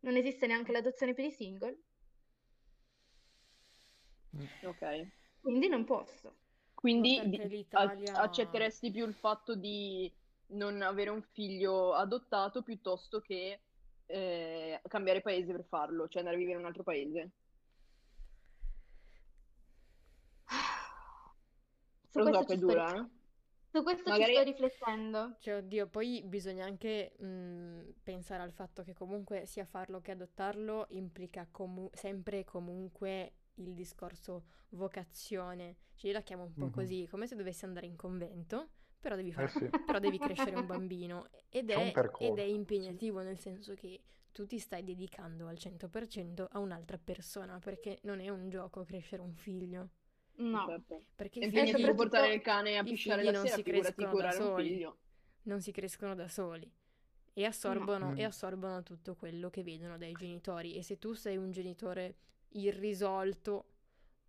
non esiste neanche l'adozione per i single, Ok. quindi non posso. Quindi l'Italia- ac- accetteresti più il fatto di non avere un figlio adottato piuttosto che eh, cambiare paese per farlo, cioè andare a vivere in un altro paese. Su Lo so questo che è dura, eh? Su questo Magari- ci sto riflettendo. Cioè, oddio, poi bisogna anche mh, pensare al fatto che comunque sia farlo che adottarlo implica comu- sempre e comunque il discorso vocazione. Cioè, io la chiamo un po' Mhm. così, come se dovessi andare in convento, però devi Eh fare sì. però devi crescere un bambino ed un è, ed è impegnativo nel senso che tu ti stai dedicando al 100% a un'altra persona perché non è un gioco crescere un figlio. No. Certo. Perché i figli soprattutto- portare il cane a pisciare la non sera, si figurati crescono da curare un soli. figlio. non si crescono da soli e assorbono, No. e assorbono tutto quello che vedono dai genitori. E se tu sei un genitore irrisolto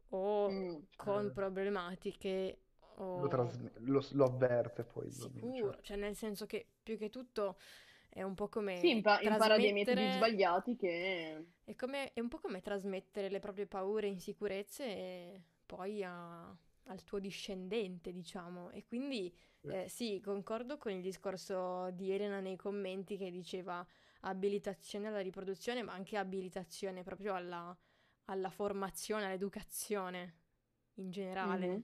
o Mm. con Eh. problematiche o Lo, trasme- lo, lo avverte poi. sicuro, cioè nel senso che più che tutto è un po' come Sì, impa- impara dei metodi trasmettere- sbagliati che... È, come- è un po' come trasmettere le proprie paure e insicurezze e poi a- al tuo discendente, diciamo. E quindi Sì. eh, sì, concordo con il discorso di Elena nei commenti che diceva abilitazione alla riproduzione, ma anche abilitazione proprio alla, alla formazione, all'educazione in generale. Mhm.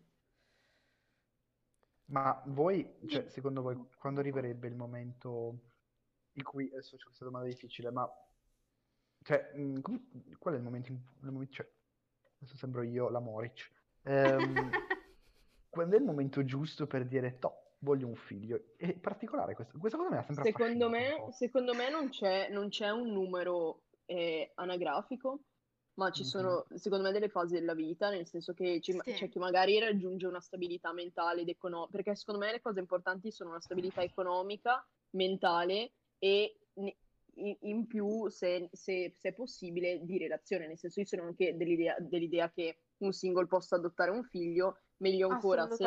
Ma voi, cioè, secondo voi, quando arriverebbe il momento in cui, adesso c'è questa domanda difficile, ma, cioè, mh, come- qual è il momento in il momento- cioè, adesso sembro io la Moric, Ehm, quando è il momento giusto per dire, toh, voglio un figlio? È particolare questo, questa cosa mi ha sempre Secondo me, secondo me non c'è non c'è un numero eh, anagrafico, ma ci Mhm. sono, secondo me, delle fasi della vita, nel senso che ci- Sì. c'è chi magari raggiunge una stabilità mentale ed economica, perché secondo me le cose importanti sono una stabilità economica, mentale e ne- in, in più, se, se- se è possibile, di relazione, nel senso io sono anche dell'idea dell'idea che un single possa adottare un figlio, meglio ancora se...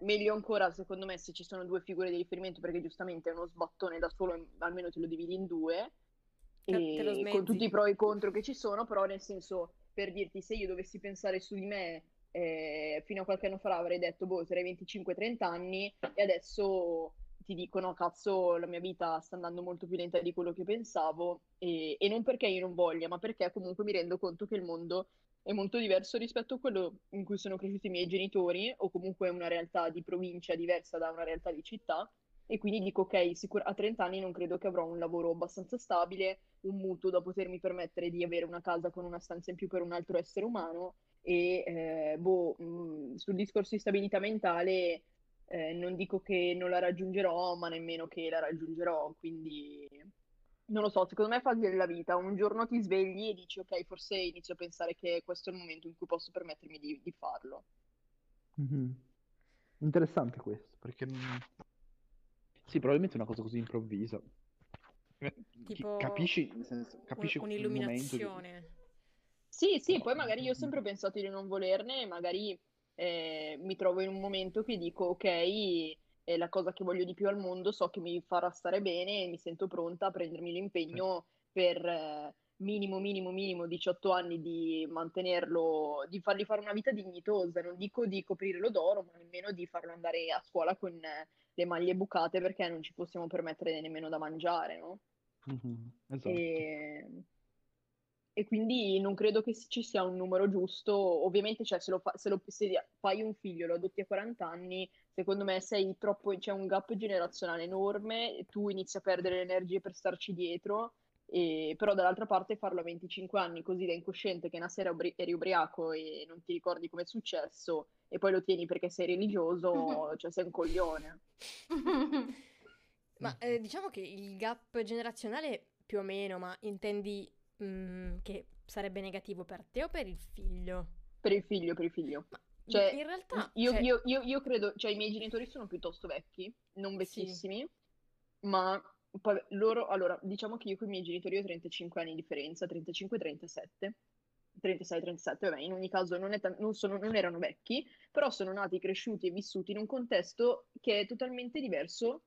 Meglio ancora, secondo me, se ci sono due figure di riferimento, perché giustamente è uno sbattone da solo, almeno te lo dividi in due, con tutti i pro e i contro che ci sono, però nel senso, per dirti, se io dovessi pensare su di me, eh, fino a qualche anno fa avrei detto, boh, sarei 25-30 anni, e adesso ti dico, no, cazzo, la mia vita sta andando molto più lenta di quello che pensavo, e, e non perché io non voglia, ma perché comunque mi rendo conto che il mondo è molto diverso rispetto a quello in cui sono cresciuti i miei genitori, o comunque una realtà di provincia diversa da una realtà di città. E quindi dico, ok, sicur- a 30 anni non credo che avrò un lavoro abbastanza stabile, un mutuo da potermi permettere di avere una casa con una stanza in più per un altro essere umano. E eh, boh, mh, sul discorso di stabilità mentale, eh, non dico che non la raggiungerò, ma nemmeno che la raggiungerò. Quindi non lo so, secondo me è fase della vita. Un giorno ti svegli e dici, ok, forse inizio a pensare che questo è il momento in cui posso permettermi di, di farlo. Mhm. Interessante questo, perché sì, probabilmente è una cosa così improvvisa. Tipo Capisci, nel senso, un- capisci il momento di- un'illuminazione. Sì, sì, No, poi magari io ho sempre pensato di non volerne magari eh, mi trovo in un momento che dico, ok, è la cosa che voglio di più al mondo, so che mi farà stare bene e mi sento pronta a prendermi l'impegno per eh, minimo, minimo, minimo 18 anni di mantenerlo, di fargli fare una vita dignitosa. Non dico di coprirlo d'oro, ma nemmeno di farlo andare a scuola con eh, le maglie bucate perché non ci possiamo permettere nemmeno da mangiare, no? Mhm, Esatto. E, e quindi non credo che ci sia un numero giusto. Ovviamente, cioè, se, lo fa- se lo- se fai un figlio e lo adotti a 40 anni, secondo me sei troppo, c'è un gap generazionale enorme, tu inizi a perdere le energie per starci dietro. E, però dall'altra parte farlo a 25 anni così da incosciente che una sera ubri- eri ubriaco e non ti ricordi come è successo e poi lo tieni perché sei religioso, cioè sei un coglione. Ma eh, diciamo che il gap generazionale più o meno, ma intendi mm, che sarebbe negativo per te o per il figlio? Per il figlio, per il figlio. Ma Cioè, in realtà, Io, cioè, io- io- io credo, cioè i miei genitori sono piuttosto vecchi, non vecchissimi, ma poi loro, allora, diciamo che io con i miei genitori ho 35 anni di differenza, 35-37, 36-37, vabbè, in ogni caso non, è tan- non sono- non erano vecchi, però sono nati, cresciuti e vissuti in un contesto che è totalmente diverso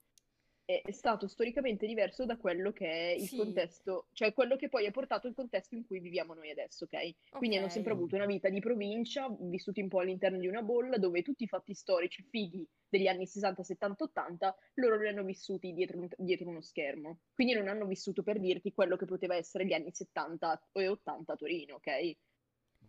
è, stato storicamente diverso da quello che è il Sì. contesto, cioè quello che poi ha portato il contesto in cui viviamo noi adesso, ok? Quindi hanno sempre avuto una vita di provincia, vissuti un po' all'interno di una bolla, dove tutti i fatti storici fighi degli anni 60, 70, 80, loro li hanno vissuti dietro, dietro uno schermo. Quindi non hanno vissuto per dirti quello che poteva essere gli anni 70 e 80 a Torino, ok?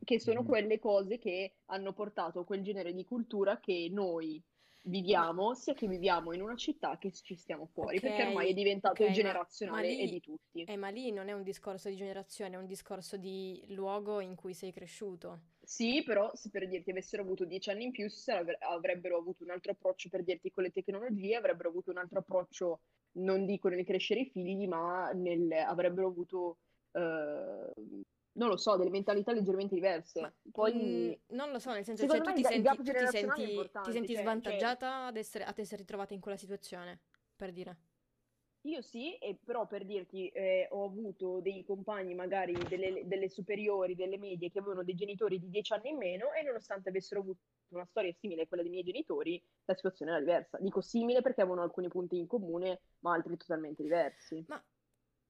Che sono Mhm. quelle cose che hanno portato quel genere di cultura che noi viviamo, sia che viviamo in una città che ci stiamo fuori, perché Ok, ormai è diventato ok, ma- generazionale ma e lì- di tutti. Eh, ma lì non è un discorso di generazione, è un discorso di luogo in cui sei cresciuto. Sì, però se per dirti avessero avuto dieci anni in più, avrebbero avuto un altro approccio per dirti con le tecnologie, avrebbero avuto un altro approccio, non dico nel crescere i figli, ma nel, avrebbero avuto, eh, non lo so, delle mentalità leggermente diverse. Poi, Mm, non lo so, nel senso, cioè, tu ti senti, tu ti senti, ti senti cioè- svantaggiata ad essere, ad essere ritrovata in quella situazione, per dire. Io sì, e però per dirti, eh, ho avuto dei compagni magari delle, delle superiori, delle medie, che avevano dei genitori di 10 anni in meno e nonostante avessero avuto una storia simile a quella dei miei genitori, la situazione era diversa. Dico simile perché avevano alcuni punti in comune, ma altri totalmente diversi. Ma,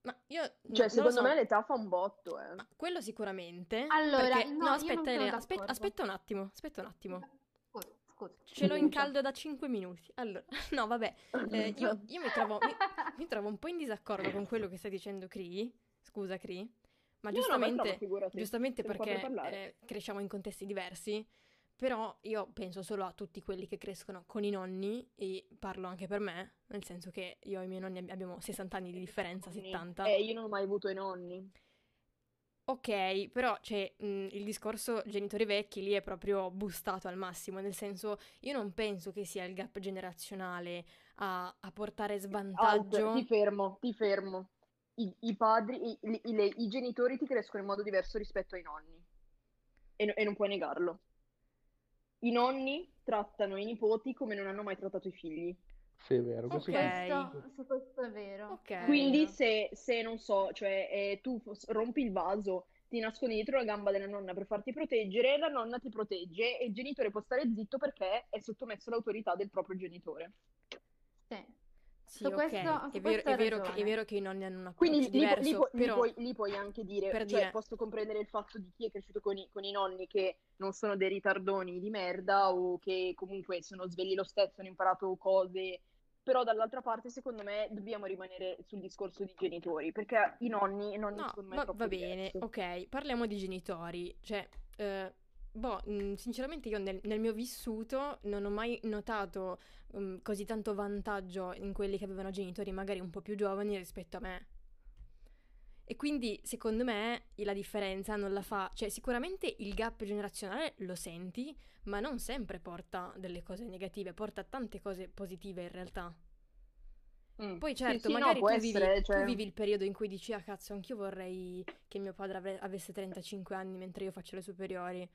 ma io Cioè, non lo secondo so, me l'età fa un botto, eh. ma quello sicuramente. Allora, perché- no, no, aspetta, Elena, aspetta, d'accordo. aspetta un attimo, aspetta un attimo. Scusa. Ce l'ho in caldo da 5 minuti. Allora, no, vabbè, eh, io, io mi, trovo, mi, mi trovo un po' in disaccordo con quello che stai dicendo, Cree. Scusa, Cree. Ma No, no, ma giustamente, giustamente perché eh, cresciamo in contesti diversi, però io penso solo a tutti quelli che crescono con i nonni e parlo anche per me, nel senso che io e i miei nonni ab- abbiamo 60 anni di differenza, 70. Eh, io non ho mai avuto i nonni. Ok, però c'è mh, il discorso genitori vecchi lì è proprio bustato al massimo, nel senso io non penso che sia il gap generazionale a, a portare svantaggio. ti fermo, ti fermo. I, i padri, i, i- le- i genitori ti crescono in modo diverso rispetto ai nonni. E, e non puoi negarlo. I nonni trattano i nipoti come non hanno mai trattato i figli. Sì, è vero, Su questo Ok. sì. questo, su questo è vero. Ok. Quindi se, se, non so, cioè eh, tu rompi il vaso, ti nascondi dietro la gamba della nonna per farti proteggere, la nonna ti protegge e il genitore può stare zitto perché è sottomesso all'autorità del proprio genitore. Sì. Sì, Su ok, questo- è su vero, è vero che, è vero che i nonni hanno un Quindi approccio lì, lì pu- diverso, lì pu- lì però puoi, lì puoi anche dire, per cioè dire- posso comprendere il fatto di chi è cresciuto con i, con i nonni che non sono dei ritardoni di merda o che comunque sono svegli lo stesso, hanno imparato cose, però dall'altra parte secondo me dobbiamo rimanere sul discorso di genitori, perché i nonni, i nonni No, secondo me va, è troppo va bene, ok, parliamo di genitori. Cioè, eh, boh, mh, sinceramente io nel, nel mio vissuto non ho mai notato mh, così tanto vantaggio in quelli che avevano genitori magari un po' più giovani rispetto a me. E quindi, secondo me, la differenza non la fa... Cioè, sicuramente il gap generazionale lo senti, ma non sempre porta delle cose negative, porta tante cose positive in realtà. Mm. Poi Sì, certo, sì, no, magari può tu vivi, essere, tu cioè- vivi il periodo in cui dici, ah cazzo, anch'io vorrei che mio padre avre- avesse 35 anni mentre io faccio le superiori.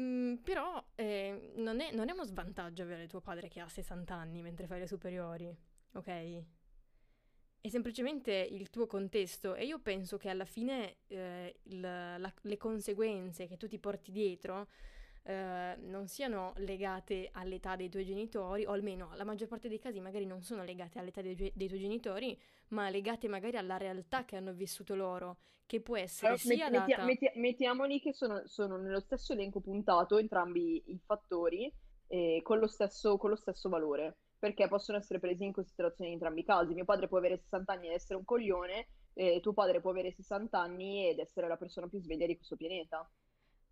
Mm, però eh, non è, non è uno svantaggio avere tuo padre che ha 60 anni mentre fai le superiori, ok? È semplicemente il tuo contesto e io penso che alla fine eh, il- la- le conseguenze che tu ti porti dietro eh, non siano legate all'età dei tuoi genitori, o almeno la maggior parte dei casi magari non sono legate all'età dei, dei tuoi genitori, ma legate magari alla realtà che hanno vissuto loro, che può essere Allora, sia metti- data... metti- metti- mettiamoli che sono, sono nello stesso elenco puntato entrambi i fattori eh, con lo stesso, con lo stesso valore, perché possono essere presi in considerazione in entrambi i casi. Mio padre può avere 60 anni ed essere un coglione, e tuo padre può avere 60 anni ed essere la persona più sveglia di questo pianeta.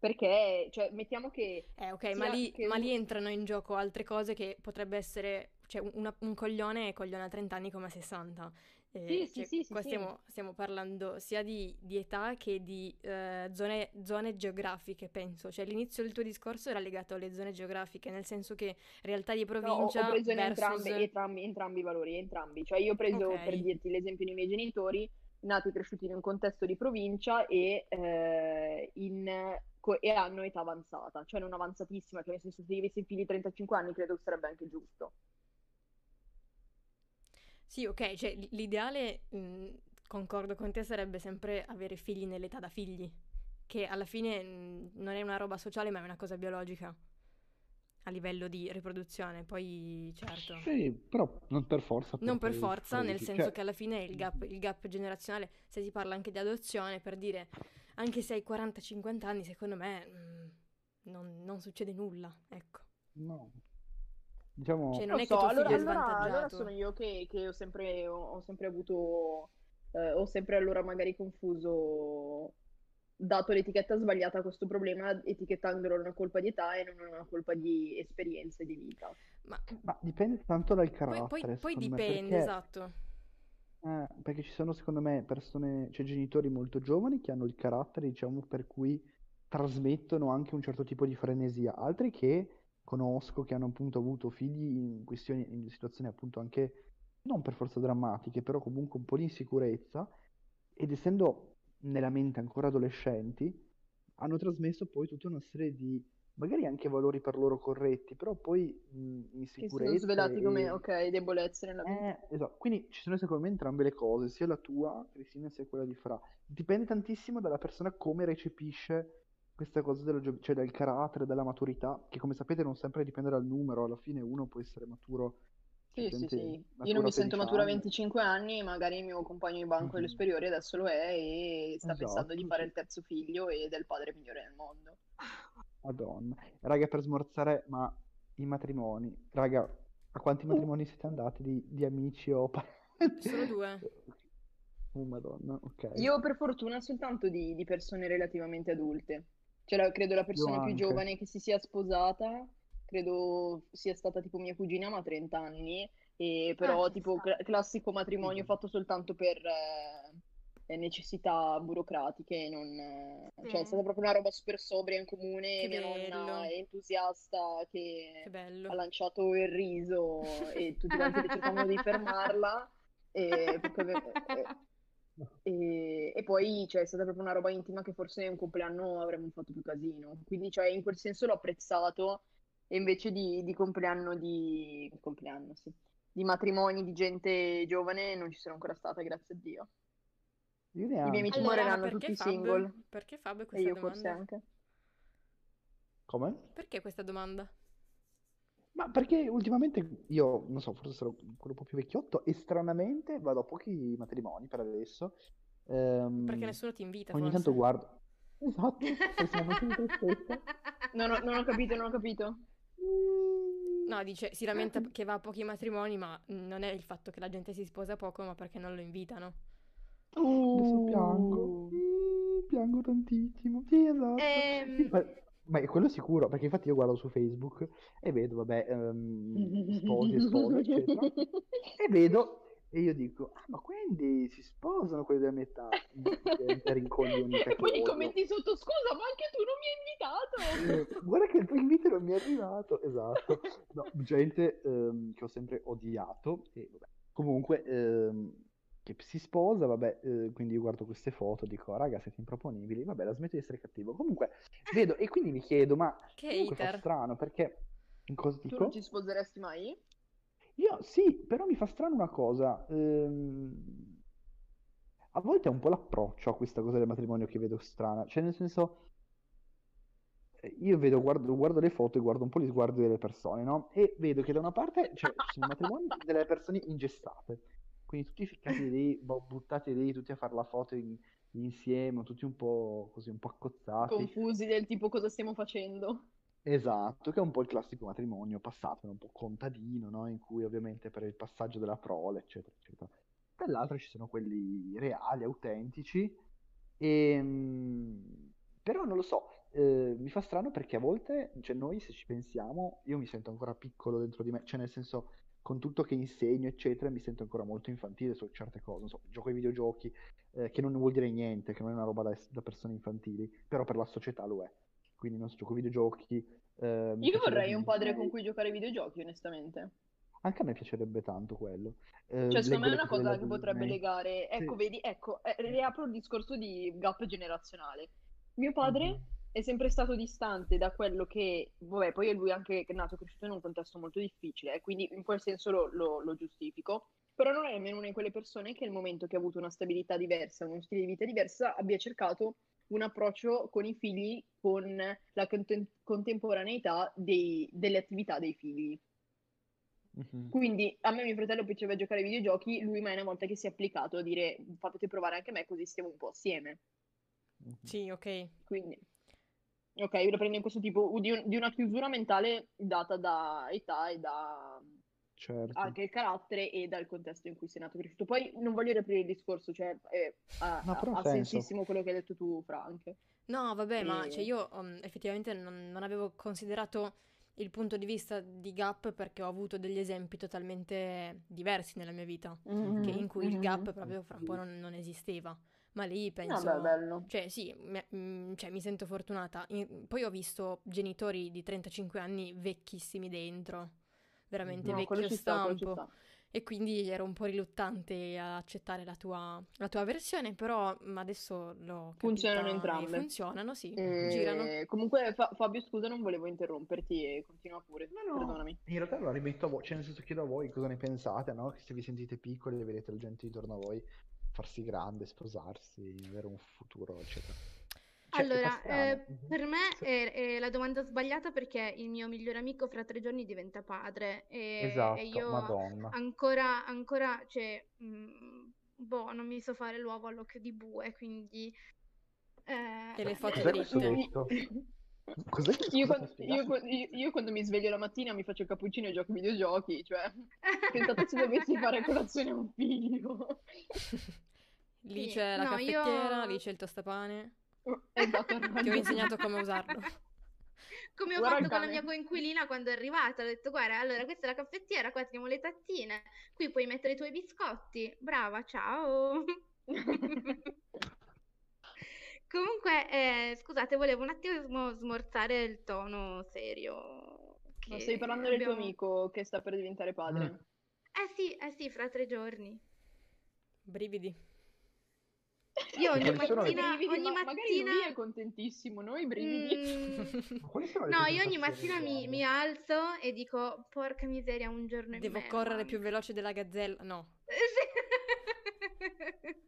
Perché, cioè, mettiamo che Eh, ok, ma lì, che ma lì entrano in gioco altre cose che potrebbe essere, cioè una- un coglione è coglione a 30 anni come a 60. Eh, Sì, sì, cioè, sì, sì, qua sì. stiamo, stiamo parlando sia di, di età che di eh, zone, zone geografiche, penso. Cioè l'inizio del tuo discorso era legato alle zone geografiche, nel senso che realtà di No, ho, provincia ho preso versus... entrambi, entrambi, entrambi i valori, entrambi. Cioè, io ho preso, Ok. per dirti l'esempio dei miei genitori, nati e cresciuti in un contesto di provincia e, eh, in- co- e hanno età avanzata, cioè non avanzatissima, cioè nel senso se avessi figli di 35 anni credo che sarebbe anche giusto. Sì, ok, cioè l- l'ideale, mh, concordo con te, sarebbe sempre avere figli nell'età da figli, che alla fine mh, non è una roba sociale ma è una cosa biologica. a livello di riproduzione, poi certo. Sì, però non per forza. Non per forza, nel senso cioè, che alla fine il gap, il gap generazionale, se si parla anche di adozione, per dire, anche se hai 40-50 anni, secondo me mm, non, non succede nulla, ecco. No. Diciamo, Cioè, non Non è che so, tuo allora, allora- allora sono io che, che ho sempre, ho, ho sempre avuto, eh, ho sempre allora magari confuso, dato l'etichetta sbagliata a questo problema, etichettandolo una colpa di età e non una colpa di esperienze di vita. Ma ma dipende tanto dal poi, carattere, poi- poi me, dipende, perché- esatto. Eh, perché ci sono, secondo me, persone, cioè genitori molto giovani che hanno il carattere, diciamo, per cui trasmettono anche un certo tipo di frenesia, altri che conosco che hanno appunto avuto figli in questioni, in situazioni appunto anche non per forza drammatiche, però comunque un po' di insicurezza, ed essendo nella mente ancora adolescenti, hanno trasmesso poi tutta una serie di, magari anche valori per loro corretti, però poi mh, Che sono svelati come, e... ok, debolezze nella vita. Eh, esatto. Quindi ci sono secondo me entrambe le cose, sia la tua, Cristina, sia quella di Fra. Dipende tantissimo dalla persona come recepisce questa cosa dello gio- cioè dal carattere, dalla maturità, che come sapete non sempre dipende dal numero, alla fine uno può essere maturo, Sì, sì, sì. Io non mi sento 16 matura a anni. 25 anni, magari il mio compagno di banco delle Mhm. superiori adesso lo è e sta pensando di Esatto, fare il terzo figlio ed è il padre migliore del mondo. Madonna. Raga, per smorzare, ma i matrimoni, raga, a quanti matrimoni siete andati di, di amici o parenti? Solo due. Oh, Madonna, ok. Io per fortuna soltanto di, di persone relativamente adulte. Cioè, la- credo la persona più anche. giovane che si sia sposata, credo sia stata tipo mia cugina, ma ha 30 anni, e però Ah, ci tipo sta. cla- classico matrimonio fatto soltanto per eh, necessità burocratiche, non, eh, cioè è Sì. stata proprio una roba super sobria in comune, Che mia bello. nonna è entusiasta che Che bello. ha lanciato il riso e tutti quanti che cercavano di fermarla e, perché e- e- poi cioè, è stata proprio una roba intima che forse un compleanno avremmo fatto più casino quindi cioè, in quel senso l'ho apprezzato e invece di, di compleanno di compleanno sì di matrimoni di gente giovane non ci sono ancora state grazie a Dio Io i miei amici Allora, ma moriranno perché tutti Fab? single Perché Fab e questa io forse domanda? anche Come? Perché questa domanda? Ma perché ultimamente io, non so, forse sarò quello un po' più vecchiotto e stranamente vado a pochi matrimoni per adesso. Ehm, Perché nessuno ti invita, ogni forse. tanto guardo. Esatto, siamo non ho, non ho capito non ho capito No, dice, si lamenta che va a pochi matrimoni, ma non è il fatto che la gente si sposa poco, ma perché non lo invitano. Adesso piango. Mm, piango tantissimo. Sì, esatto. Ehm, ma, ma è quello sicuro, perché infatti io guardo su Facebook e vedo, vabbè, ehm, sposi spose, eccetera. E vedo, e io dico, ah, ma quindi si sposano quelli della mia età? Gente rincoglionita E poi che i odio. commenti sotto, scusa, ma anche tu non mi hai invitato. Eh, Guarda che il tuo invito non mi è arrivato, esatto. No, gente ehm, che ho sempre odiato, e vabbè. Comunque, ehm, che si sposa, vabbè, eh, quindi io guardo queste foto, dico, "Ah, raga, siete improponibili, vabbè, la smetto di essere cattivo. Comunque, vedo, e quindi mi chiedo, ma Che comunque fa strano, perché, cosa Tu dico? non ci sposeresti mai? Io sì, però mi fa strano una cosa. ehm, a volte è un po' l'approccio a questa cosa del matrimonio che vedo strana. Cioè, nel senso, io vedo, guardo, guardo le foto e guardo un po' gli sguardi delle persone, no? E vedo che da una parte, cioè, ci sono matrimoni delle persone ingestate. Quindi tutti ficcati lì, boh, buttati lì, tutti a fare la foto in- insieme, tutti un po' così, un po' accozzati. Confusi del tipo cosa stiamo facendo? Esatto, che è un po' il classico matrimonio passato, un po' contadino, no? In cui ovviamente per il passaggio della prole, eccetera, eccetera. Dall'altro ci sono quelli reali, autentici, e, però non lo so, eh, mi fa strano perché a volte, cioè noi se ci pensiamo, io mi sento ancora piccolo dentro di me, cioè nel senso, con tutto che insegno, eccetera, mi sento ancora molto infantile su certe cose, non so, gioco ai videogiochi, eh, che non vuol dire niente, che non è una roba da, da persone infantili, però per la società lo è quindi non so, gioco ai videogiochi. eh, Io vorrei un padre con cui giocare ai videogiochi, onestamente. Anche a me piacerebbe tanto quello. Eh, Cioè, secondo me è una cosa che potrebbe legare. Ecco, Sì. vedi, ecco, eh, riapro il discorso di gap generazionale. Mio padre Mhm. È sempre stato distante da quello che, vabbè, poi è lui anche è nato e cresciuto in un contesto molto difficile, eh, quindi in quel senso lo, lo- lo giustifico. Però non è nemmeno una di quelle persone che nel momento che ha avuto una stabilità diversa, uno stile di vita diversa, abbia cercato un approccio con i figli con la contem- contemporaneità dei- delle attività dei figli. Mhm. Quindi a me mio fratello piaceva giocare ai videogiochi, lui mai una volta che si è applicato a dire fatemi provare anche me così stiamo un po' assieme. Mhm. Sì, ok. Quindi, ok, io lo prendo in questo tipo di, un- di una chiusura mentale data da età e da Certo. anche il carattere e dal contesto in cui sei nato e cresciuto. Poi non voglio riaprire il discorso, cioè è- ha, No, ha sensissimo quello che hai detto tu, Frank. No, vabbè, ma E- cioè, io um, effettivamente non, non avevo considerato il punto di vista di Gap perché ho avuto degli esempi totalmente diversi nella mia vita, che- in cui il Gap proprio fra un po' non, non esisteva. Ma lì penso... Vabbè, bello. Cioè, sì, mi, mm, cioè, mi sento fortunata. In- poi ho visto genitori di 35 anni vecchissimi dentro, veramente No, vecchio stampo. sta. E quindi ero un po' riluttante a accettare la tua, la tua versione, però mm, adesso l'ho Funzionano entrambe. funzionano, sì, E- girano. Comunque, Fa- Fabio, scusa, non volevo interromperti e continua pure. No, no. Perdonami. In realtà lo rimetto a voi, cioè nel senso chiedo a voi cosa ne pensate, no? Che se vi sentite piccoli e vedete la gente intorno a voi farsi grande, sposarsi, avere un futuro, eccetera. Cioè, Allora, eh, Mhm. per me Sì. è, è la domanda sbagliata perché il mio migliore amico fra tre giorni diventa padre e, Esatto, e io Madonna. ancora, ancora, cioè, mm, boh, non mi so fare l'uovo all'occhio di bue, quindi... eh, E le foto dritte. Cos'è che Io quando, io io- io quando mi sveglio la mattina mi faccio il cappuccino e gioco ai videogiochi, cioè, pensate se dovessi fare colazione a un figlio. Lì Sì, c'è la no, caffettiera, io- lì c'è il tostapane. Esatto, Ti ho insegnato come usarlo. Come ho Guarda fatto con la mia coinquilina quando è arrivata, ho detto guarda, allora questa è la caffettiera, qua teniamo le tazzine, qui puoi mettere i tuoi biscotti, brava, ciao. Comunque, eh, scusate, volevo un attimo smorzare il tono serio. Ma stai parlando del tuo abbiamo- amico che sta per diventare padre? Mm. Eh sì, eh sì, fra tre giorni. Brividi. Io ogni mattina, Brividi, ogni ma magari lui mattina... è contentissimo, noi brividi. Mm, No, io ogni mattina mi, mi alzo e dico, porca miseria, un giorno in Devo correre più manca." veloce della gazzella. No.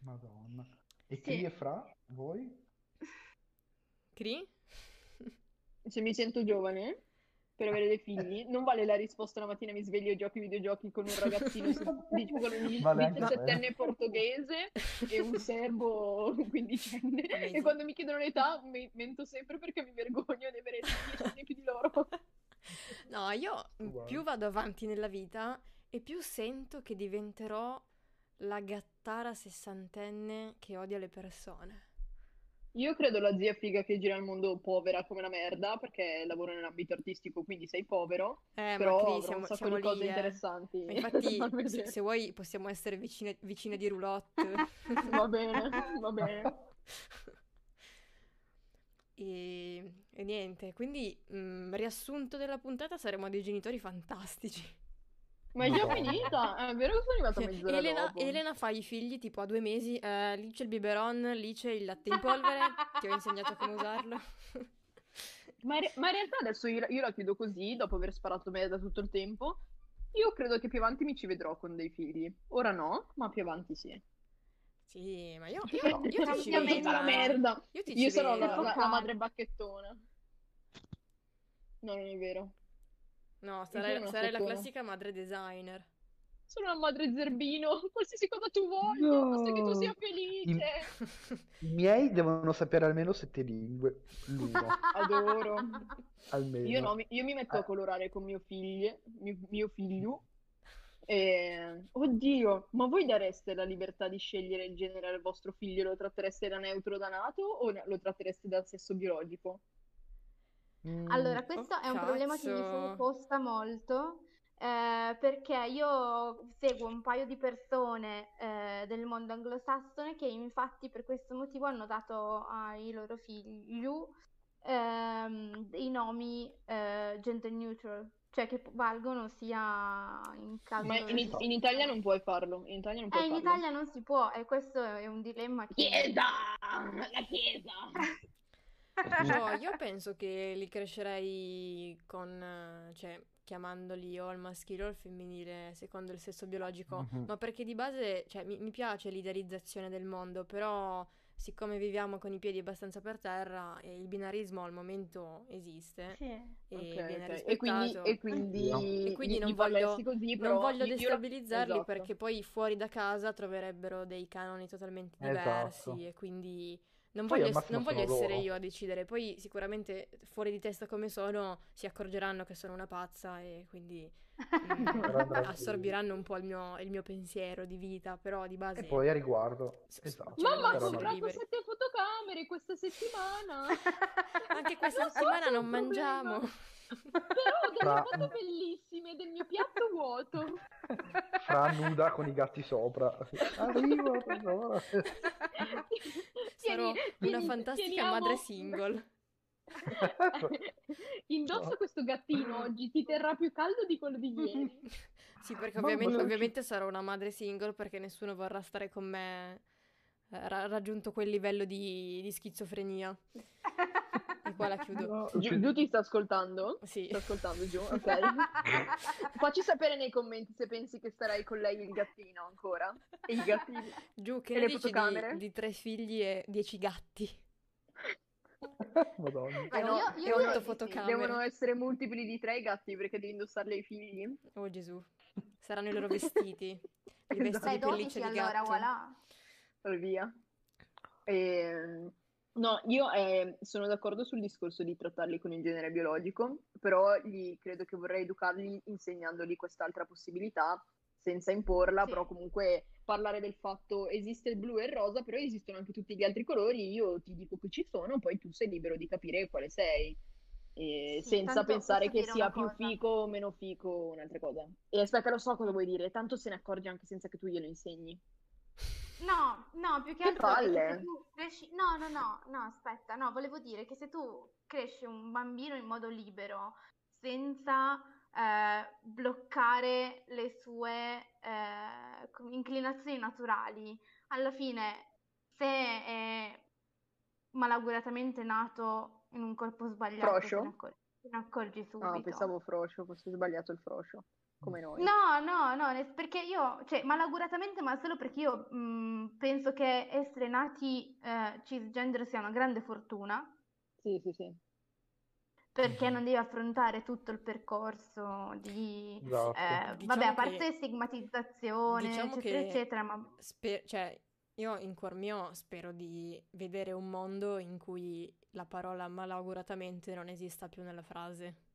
Madonna. E Sì. chi è fra voi? Cri? Se mi sento giovane per avere dei figli, non vale la risposta la mattina mi sveglio e gioco ai videogiochi con un ragazzino di- con un Vale anche 17enne portoghese e un serbo quindicenne. E Amazing. quando mi chiedono l'età mi mento sempre perché mi vergogno di avere 10 anni più di loro. No, io Uguale. più vado avanti nella vita e più sento che diventerò la gattara sessantenne che odia le persone. Io credo la zia figa che gira il mondo povera come la merda perché lavoro nell'ambito artistico, quindi sei povero, Eh, però ma Cri, siamo, un sacco siamo di cose eh. interessanti. Ma infatti, se, se vuoi, possiamo essere vicine, vicine di roulotte. Va bene, va bene. E, e niente, quindi mm, riassunto della puntata saremo dei genitori fantastici. Ma è già finita? È vero che sono arrivata Cioè, mezz'ora Elena, dopo. Elena fa i figli tipo a due mesi, eh, lì c'è il biberon, lì c'è il latte in polvere, ti ho insegnato come usarlo. Ma, in re- ma in realtà adesso io, io la chiudo così, dopo aver sparato me da tutto il tempo. Io credo che più avanti mi ci vedrò con dei figli. Ora no, ma più avanti sì. Sì, ma io, Io- io, io ti ci vedo. La merda. Io ti Io vedo. la, la- la madre bacchettona. No, non è vero. No, sarei, una sarei la classica madre designer. Sono una madre zerbino. Qualsiasi cosa tu voglia, No. basta che tu sia felice. I miei devono sapere almeno sette lingue, l'uno, Adoro. almeno. Io no, mi- io mi metto a Eh. colorare con mio figlio, mio, mio figlio. E... Oddio, ma voi dareste la libertà di scegliere il genere al vostro figlio? Lo trattereste da neutro da nato o lo trattereste da sesso biologico? Mm, Allora, questo Oh, è un problema che mi sono cazzo. posta molto, eh, perché io seguo un paio di persone eh, del mondo anglosassone che infatti per questo motivo hanno dato ai loro figli ehm, dei nomi eh, gender neutral, cioè che valgono sia in caso Ma in, di... in Italia non puoi farlo. In Italia non Eh, puoi in farlo. Italia non si può e questo è un dilemma che... Chiesa! La chiesa! No, io penso che li crescerei con, eh, cioè, chiamandoli o al maschile o al femminile, secondo il sesso biologico, Mhm. ma perché di base, cioè, mi, mi piace l'idealizzazione del mondo, però siccome viviamo con i piedi abbastanza per terra e il binarismo al momento esiste Sì. e Ok, viene ok. E quindi, e quindi, E quindi gli- non gli voglio- così, Non voglio io- io- destabilizzarli esatto. perché poi fuori da casa troverebbero dei canoni totalmente diversi Esatto. e quindi non Poi voglio, non voglio essere loro. io a decidere. Poi sicuramente fuori di testa come sono si accorgeranno che sono una pazza e quindi mm, Però andrà assorbiranno un po' il mio, il mio pensiero di vita, però di base... E poi a riguardo, S- esatto. Mamma, ho comprato liberi. sette fotocamere questa settimana. Anche questa settimana non un problema. Però ho delle Fra- foto bellissime del mio piatto vuoto. Fra nuda con i gatti sopra. Arrivo, tesoro. Sarò Tieni- una tieni- fantastica teniamo- madre single. Indossa No. questo gattino oggi, ti terrà più caldo di quello di ieri. Sì, perché ovviamente, ovviamente sarò una madre single perché nessuno vorrà stare con me eh, ra- raggiunto quel livello di, di schizofrenia. E qua la chiudo. No, Giù, Giù ti sta ascoltando? Sì. Sta ascoltando Giù, ok. Facci sapere nei commenti se pensi che starai con lei il gattino ancora. E i gattini. Giù, che E ne le dici di, fotocamere? di tre figli e dieci gatti? Madonna. Eh no, io- e io otto di sì. fotocamere. Devono essere multipli di tre i gatti perché devi indossarli ai figli. Oh Gesù. Saranno i loro vestiti. I vestiti Esatto. Di pelliccia 12 di allora, gatto. voilà. E via. Ehm, no, io eh, sono d'accordo sul discorso di trattarli con il genere biologico, però gli, credo che vorrei educarli insegnandogli quest'altra possibilità, senza imporla, Sì. però comunque parlare del fatto esiste il blu e il rosa, però esistono anche tutti gli altri colori, io ti dico che ci sono, poi tu sei libero di capire quale sei. Sì, senza pensare che sia più cosa? fico o meno fico o un'altra cosa. E aspetta, lo so cosa vuoi dire, tanto se ne accorge anche senza che tu glielo insegni. No, no, più che Che altro palle. tu cresci... No, no, no, no, aspetta, no, volevo dire che se tu cresci un bambino in modo libero, senza eh, bloccare le sue eh, inclinazioni naturali, alla fine, se è malauguratamente nato in un corpo sbagliato, te ne accor- te ne accorgi subito. pensavo froscio, forse ho sbagliato il froscio, come noi. No, no, no, perché io, cioè, malauguratamente, ma solo perché io mh, penso che essere nati eh, cisgender sia una grande fortuna, Sì, sì, sì. perché Mhm. non devi affrontare tutto il percorso di, Esatto. eh, Diciamo vabbè, a che- parte stigmatizzazione, diciamo eccetera, che- eccetera, ma Spe- cioè, io in cuor mio spero di vedere un mondo in cui la parola malauguratamente non esista più nella frase.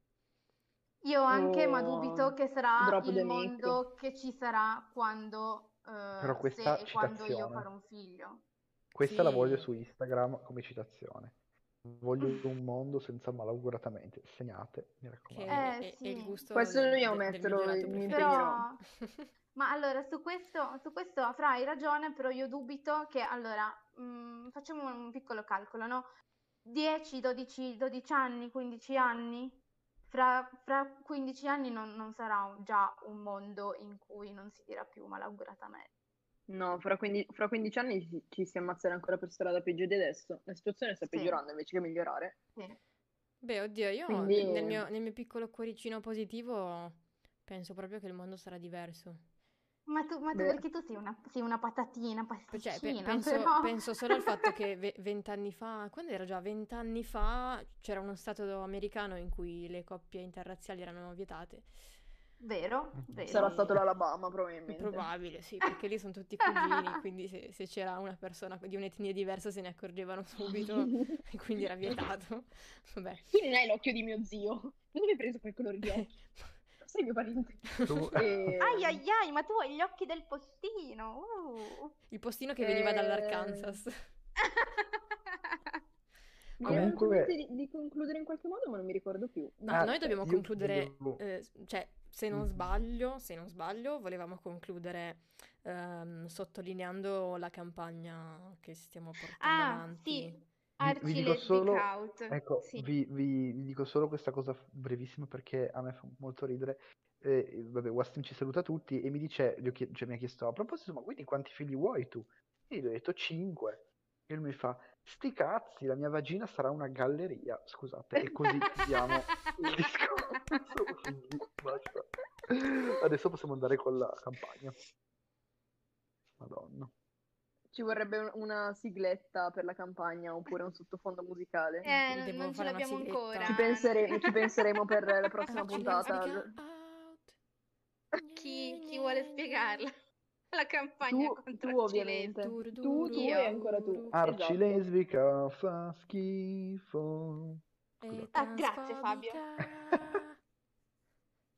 Io anche, ma Oh, dubito che sarà il mic. mondo che ci sarà quando, eh, se e quando io citazione- farò un figlio. Questa la voglio Sì. su Instagram come citazione. Voglio un mondo senza malauguratamente. Segnate, mi Che raccomando. Eh, è, è il sì. gusto Questo del, del metterlo, mi. Però, ma allora su questo, su questo Fra hai ragione, però io dubito che allora mh, facciamo un piccolo calcolo, no? 10, 12, 12 anni, 15 anni. Fra, fra 15 anni non, non sarà già un mondo in cui non si dirà più malauguratamente. No, fra 15, fra 15 anni ci, ci si ammazzerà ancora per strada peggio di adesso. La situazione sta Sì. peggiorando invece che migliorare. Sì. Beh, oddio, io Quindi- nel mio, nel mio piccolo cuoricino positivo penso proprio che il mondo sarà diverso. Ma tu, ma tu perché tu sei una, sei una patatina, Cioè, pe- pasticcina, penso, però... penso solo al fatto che ve- vent'anni fa, quando era già vent'anni fa, c'era uno stato americano in cui le coppie interrazziali erano vietate. Vero, vero. Sarà stato l'Alabama probabilmente. Probabile, sì, perché lì sono tutti cugini, quindi se, se c'era una persona di un'etnia diversa se ne accorgevano subito e quindi era vietato. Vabbè. Tu non hai l'occhio di mio zio. Dove hai preso quel colore di occhi? Sei mio parente. Tu- E- Ai ai ai, ma tu hai gli occhi del postino. uh. Il postino che veniva Eh, dall'Arkansas. Viene Comunque- di, di concludere in qualche modo, ma non mi ricordo più. No, Ah, noi dobbiamo io concludere, volevo- eh, cioè, se non Mhm. sbaglio, se non sbaglio, volevamo concludere ehm, sottolineando la campagna che stiamo portando Ah, avanti. sì. Vi Arci dico solo- Out. Ecco, Sì. vi, vi- vi dico solo questa cosa brevissima perché a me fa molto ridere. Eh, vabbè, Wastim ci saluta tutti e mi dice, gli ho chie- cioè, mi ha chiesto a proposito, ma quindi quanti figli vuoi tu? E gli ho detto 5. E lui mi fa, sti cazzi, la mia vagina sarà una galleria. Scusate, e così chiudiamo il discorso. Quindi, basta. Adesso possiamo andare con la campagna. Madonna. Ci vorrebbe un- una sigletta per la campagna oppure un sottofondo musicale. Eh, Devo non ce l'abbiamo ancora. Ci, pensere- ci penseremo per la prossima puntata. Chi, chi vuole spiegarla? La campagna Tu, contro tu ovviamente. Tu, tu Io. e ancora tu. Arci Esatto. lesbica fa schifo. E Ah, grazie, Fabio.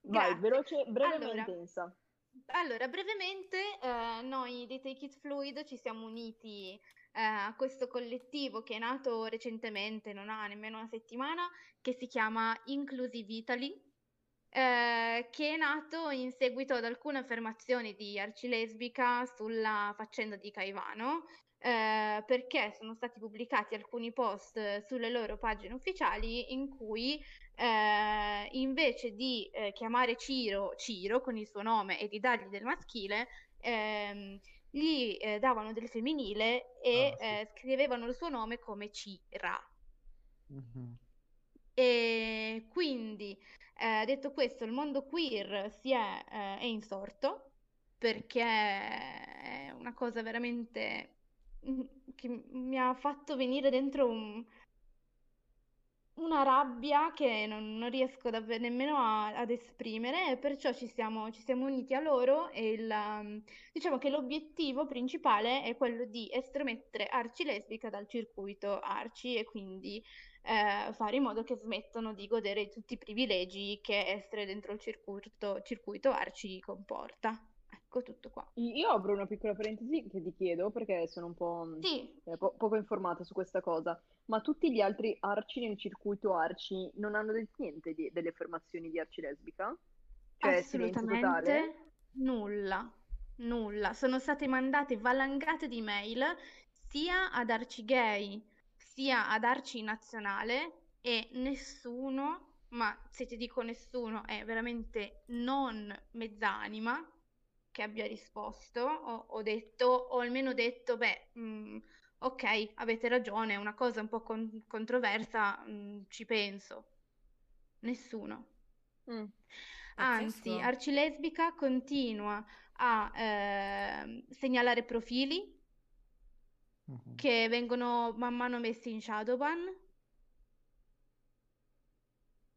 Vai, veloce, breve Allora. ma intensa. Allora, brevemente, eh, noi dei Take It Fluid ci siamo uniti eh, a questo collettivo che è nato recentemente, non ha nemmeno una settimana, che si chiama Inclusive Italy, eh, che è nato in seguito ad alcune affermazioni di Arcilesbica sulla faccenda di Caivano, eh, perché sono stati pubblicati alcuni post sulle loro pagine ufficiali in cui eh, invece di eh, chiamare Ciro Ciro con il suo nome e di dargli del maschile, ehm, gli eh, davano del femminile e Ah, sì. eh, scrivevano il suo nome come Cira. Mhm. E quindi, eh, detto questo, il mondo queer si è, eh, è insorto perché è una cosa veramente mm, che mi ha fatto venire dentro un- una rabbia che non, non riesco davvero nemmeno a- ad esprimere e perciò ci siamo, ci siamo uniti a loro e il, um, diciamo che l'obiettivo principale è quello di estromettere Arci lesbica dal circuito Arci e quindi eh, fare in modo che smettano di godere di tutti i privilegi che essere dentro il circuito, circuito Arci comporta. Ecco tutto qua. Io apro una piccola parentesi che ti chiedo perché sono un po', Sì, eh, po- poco informata su questa cosa, ma tutti gli altri arci nel circuito arci non hanno del niente di- delle affermazioni di arci lesbica? Cioè silenzio totale? assolutamente nulla, nulla. Sono state mandate valangate di mail sia ad Arci Gay sia ad Arci Nazionale e nessuno, ma se ti dico nessuno è veramente non mezzanima che abbia risposto o, o detto, o almeno detto, beh, mm, ok, avete ragione, è una cosa un po' con- controversa, mm, ci penso. Nessuno. Mm. Anzi, Pazzesco. Arcilesbica continua a ehm, segnalare profili Mhm. che vengono man mano messi in shadowban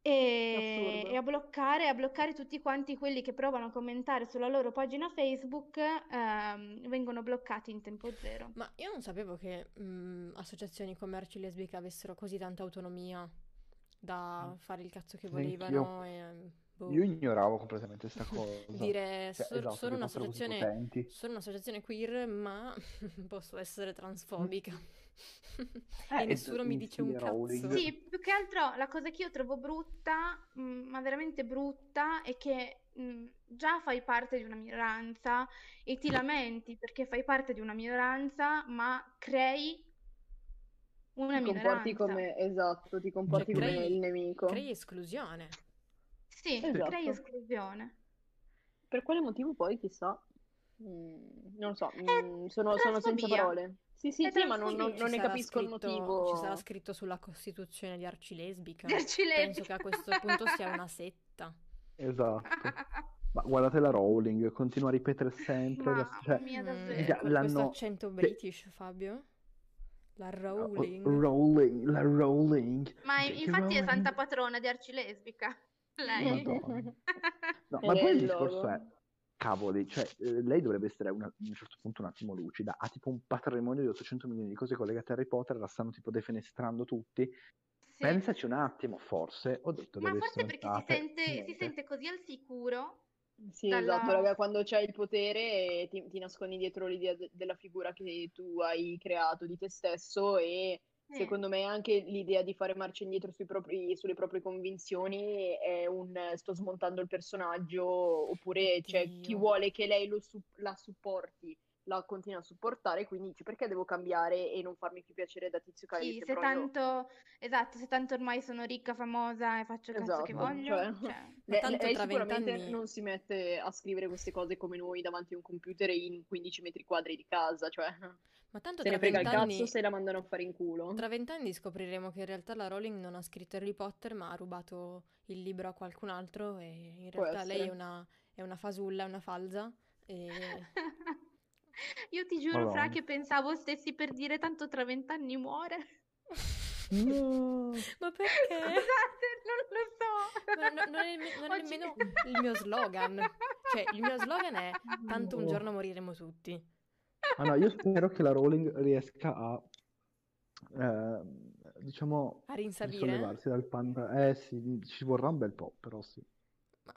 e, e a bloccare, a bloccare tutti quanti quelli che provano a commentare sulla loro pagina Facebook, ehm, vengono bloccati in tempo zero. Ma io non sapevo che mm, associazioni commerci lesbiche avessero così tanta autonomia da fare il cazzo che volevano e boh. Io ignoravo completamente questa cosa. Dire Cioè, so- esatto, sono un'associazione sono un'associazione queer, ma posso essere transfobica. Eh, E nessuno mi dice un Rowling. cazzo. Sì, più che altro la cosa che io trovo brutta, mm, ma veramente brutta, è che mm, già fai parte di una minoranza e ti lamenti perché fai parte di una minoranza, ma crei una Ti comporti minoranza. come, esatto, ti comporti Cioè, come crei- il nemico. Crei esclusione. Sì, Esatto. crei esclusione. Per quale motivo poi, chissà? Mm, non lo so, È mm, sono, sono senza parole. Sì, sì, È sì, ma non, non- non ne capisco il scritto- motivo. Ci sarà scritto sulla costituzione di Arcilesbica. Di Arcilesbica. Penso che a questo punto sia una setta. Esatto. Ma guardate la Rowling, continua a ripetere sempre. la- Mamma cioè, mia, Mm, davvero. Con l'hanno- questo accento british, Fabio? La Rowling. Rowling, la Rowling. Ma infatti è Rowling. santa patrona di Arcilesbica. Lei. No, È ma poi il discorso è, cavoli, cioè, eh, lei dovrebbe essere una- a un certo punto un attimo lucida, ha tipo un patrimonio di 800 milioni di cose collegate a Harry Potter, la stanno tipo defenestrando tutti. Sì. Pensaci un attimo, forse, ho detto Ma forse perché si sente, si sente così al sicuro. Sì, Dalla- esatto, raga, quando c'hai il potere ti, ti nascondi dietro l'idea de- della figura che tu hai creato di te stesso e. secondo me anche l'idea di fare marcia indietro sui propri- sulle proprie convinzioni è un sto smontando il personaggio oppure c'è chi Oddio. vuole che lei lo su- la supporti, la continua a supportare, quindi dici perché devo cambiare e non farmi più piacere da Tizio Caio? Sì, che se proprio- tanto, esatto, se tanto ormai sono ricca, famosa e faccio il cazzo che Esatto, voglio, cioè- cioè, Ma Le- tanto lei tra sicuramente vent'anni- non si mette a scrivere queste cose come noi davanti a un computer in 15 metri quadri di casa, cioè Ma tanto se tra ne frega il vent'anni cazzo se la mandano a fare in culo. tra vent'anni scopriremo che in realtà la Rowling non ha scritto Harry Potter, ma ha rubato il libro a qualcun altro e in Può realtà lei è una, è una fasulla, è una falsa e Io ti giuro, Fra, Madonna. che pensavo stessi per dire tanto tra vent'anni muore. No. Ma perché? Scusate, non lo so. Ma non, non è, non è Oggi- nemmeno il mio slogan. Cioè, il mio slogan è tanto un No. giorno moriremo tutti. Ah, no, io spero che la Rowling riesca a, eh, diciamo, A rinsavire? dal panda. Eh sì, ci vorrà un bel po', però sì. Ma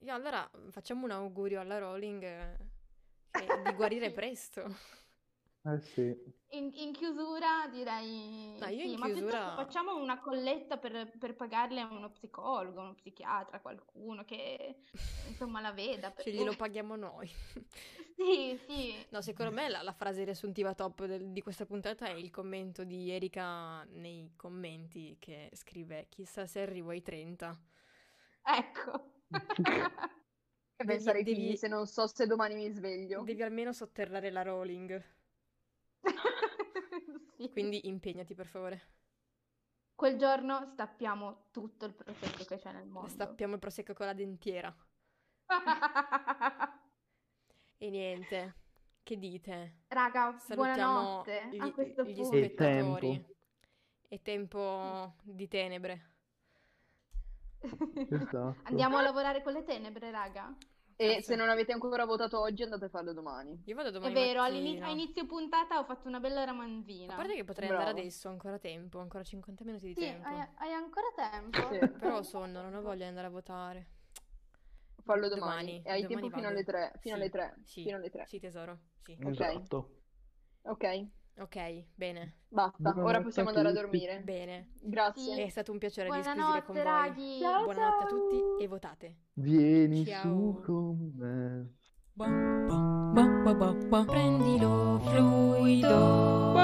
io allora facciamo un augurio alla Rowling che- di guarire Sì. presto. Eh sì. In, in chiusura direi No, io sì, in ma chiusura- facciamo una colletta per, per pagarle a uno psicologo, uno psichiatra, qualcuno che insomma la veda. Cioè, perché- glielo paghiamo noi. Sì, sì. No, secondo me la, la frase riassuntiva top del- di questa puntata è il commento di Erika nei commenti che scrive chissà se arrivo ai 30. Ecco. Devi- pensare ai devi- figli se non so se domani mi sveglio. Devi almeno sotterrare la Rowling. Sì. Quindi impegnati per favore. Quel giorno stappiamo tutto il prosecco che c'è nel mondo. Stappiamo il prosecco con la dentiera. E niente, che dite? Raga, Salutiamo buonanotte gli, a questo gli punto. E spettatori. tempo. È tempo di tenebre. Esatto. Andiamo a lavorare con le tenebre, raga. E Cazzo. se non avete ancora votato oggi andate a farlo domani. Io vado È domani vero, mattina. a inizio puntata ho fatto una bella ramanzina. A parte che potrei andare Bravo. adesso, ho ancora tempo, ho ancora 50 minuti di Sì, tempo. hai, hai ancora tempo. Sì. Però ho sonno, non ho voglia di andare a votare. Fallo Domani, domani. E hai domani tempo fino vado. alle 3. Fino Sì, alle 3. Sì, Fino alle 3. sì tesoro, sì. Ok. Esatto. Ok, Ok, bene, basta. Ora possiamo andare a dormire. bene. Grazie. Sì. È stato un piacere con Buonanotte, voi. raghi. Ciao, Buonanotte a ciao. tutti e votate. Vieni Ciao. su con me. Prendilo fluido.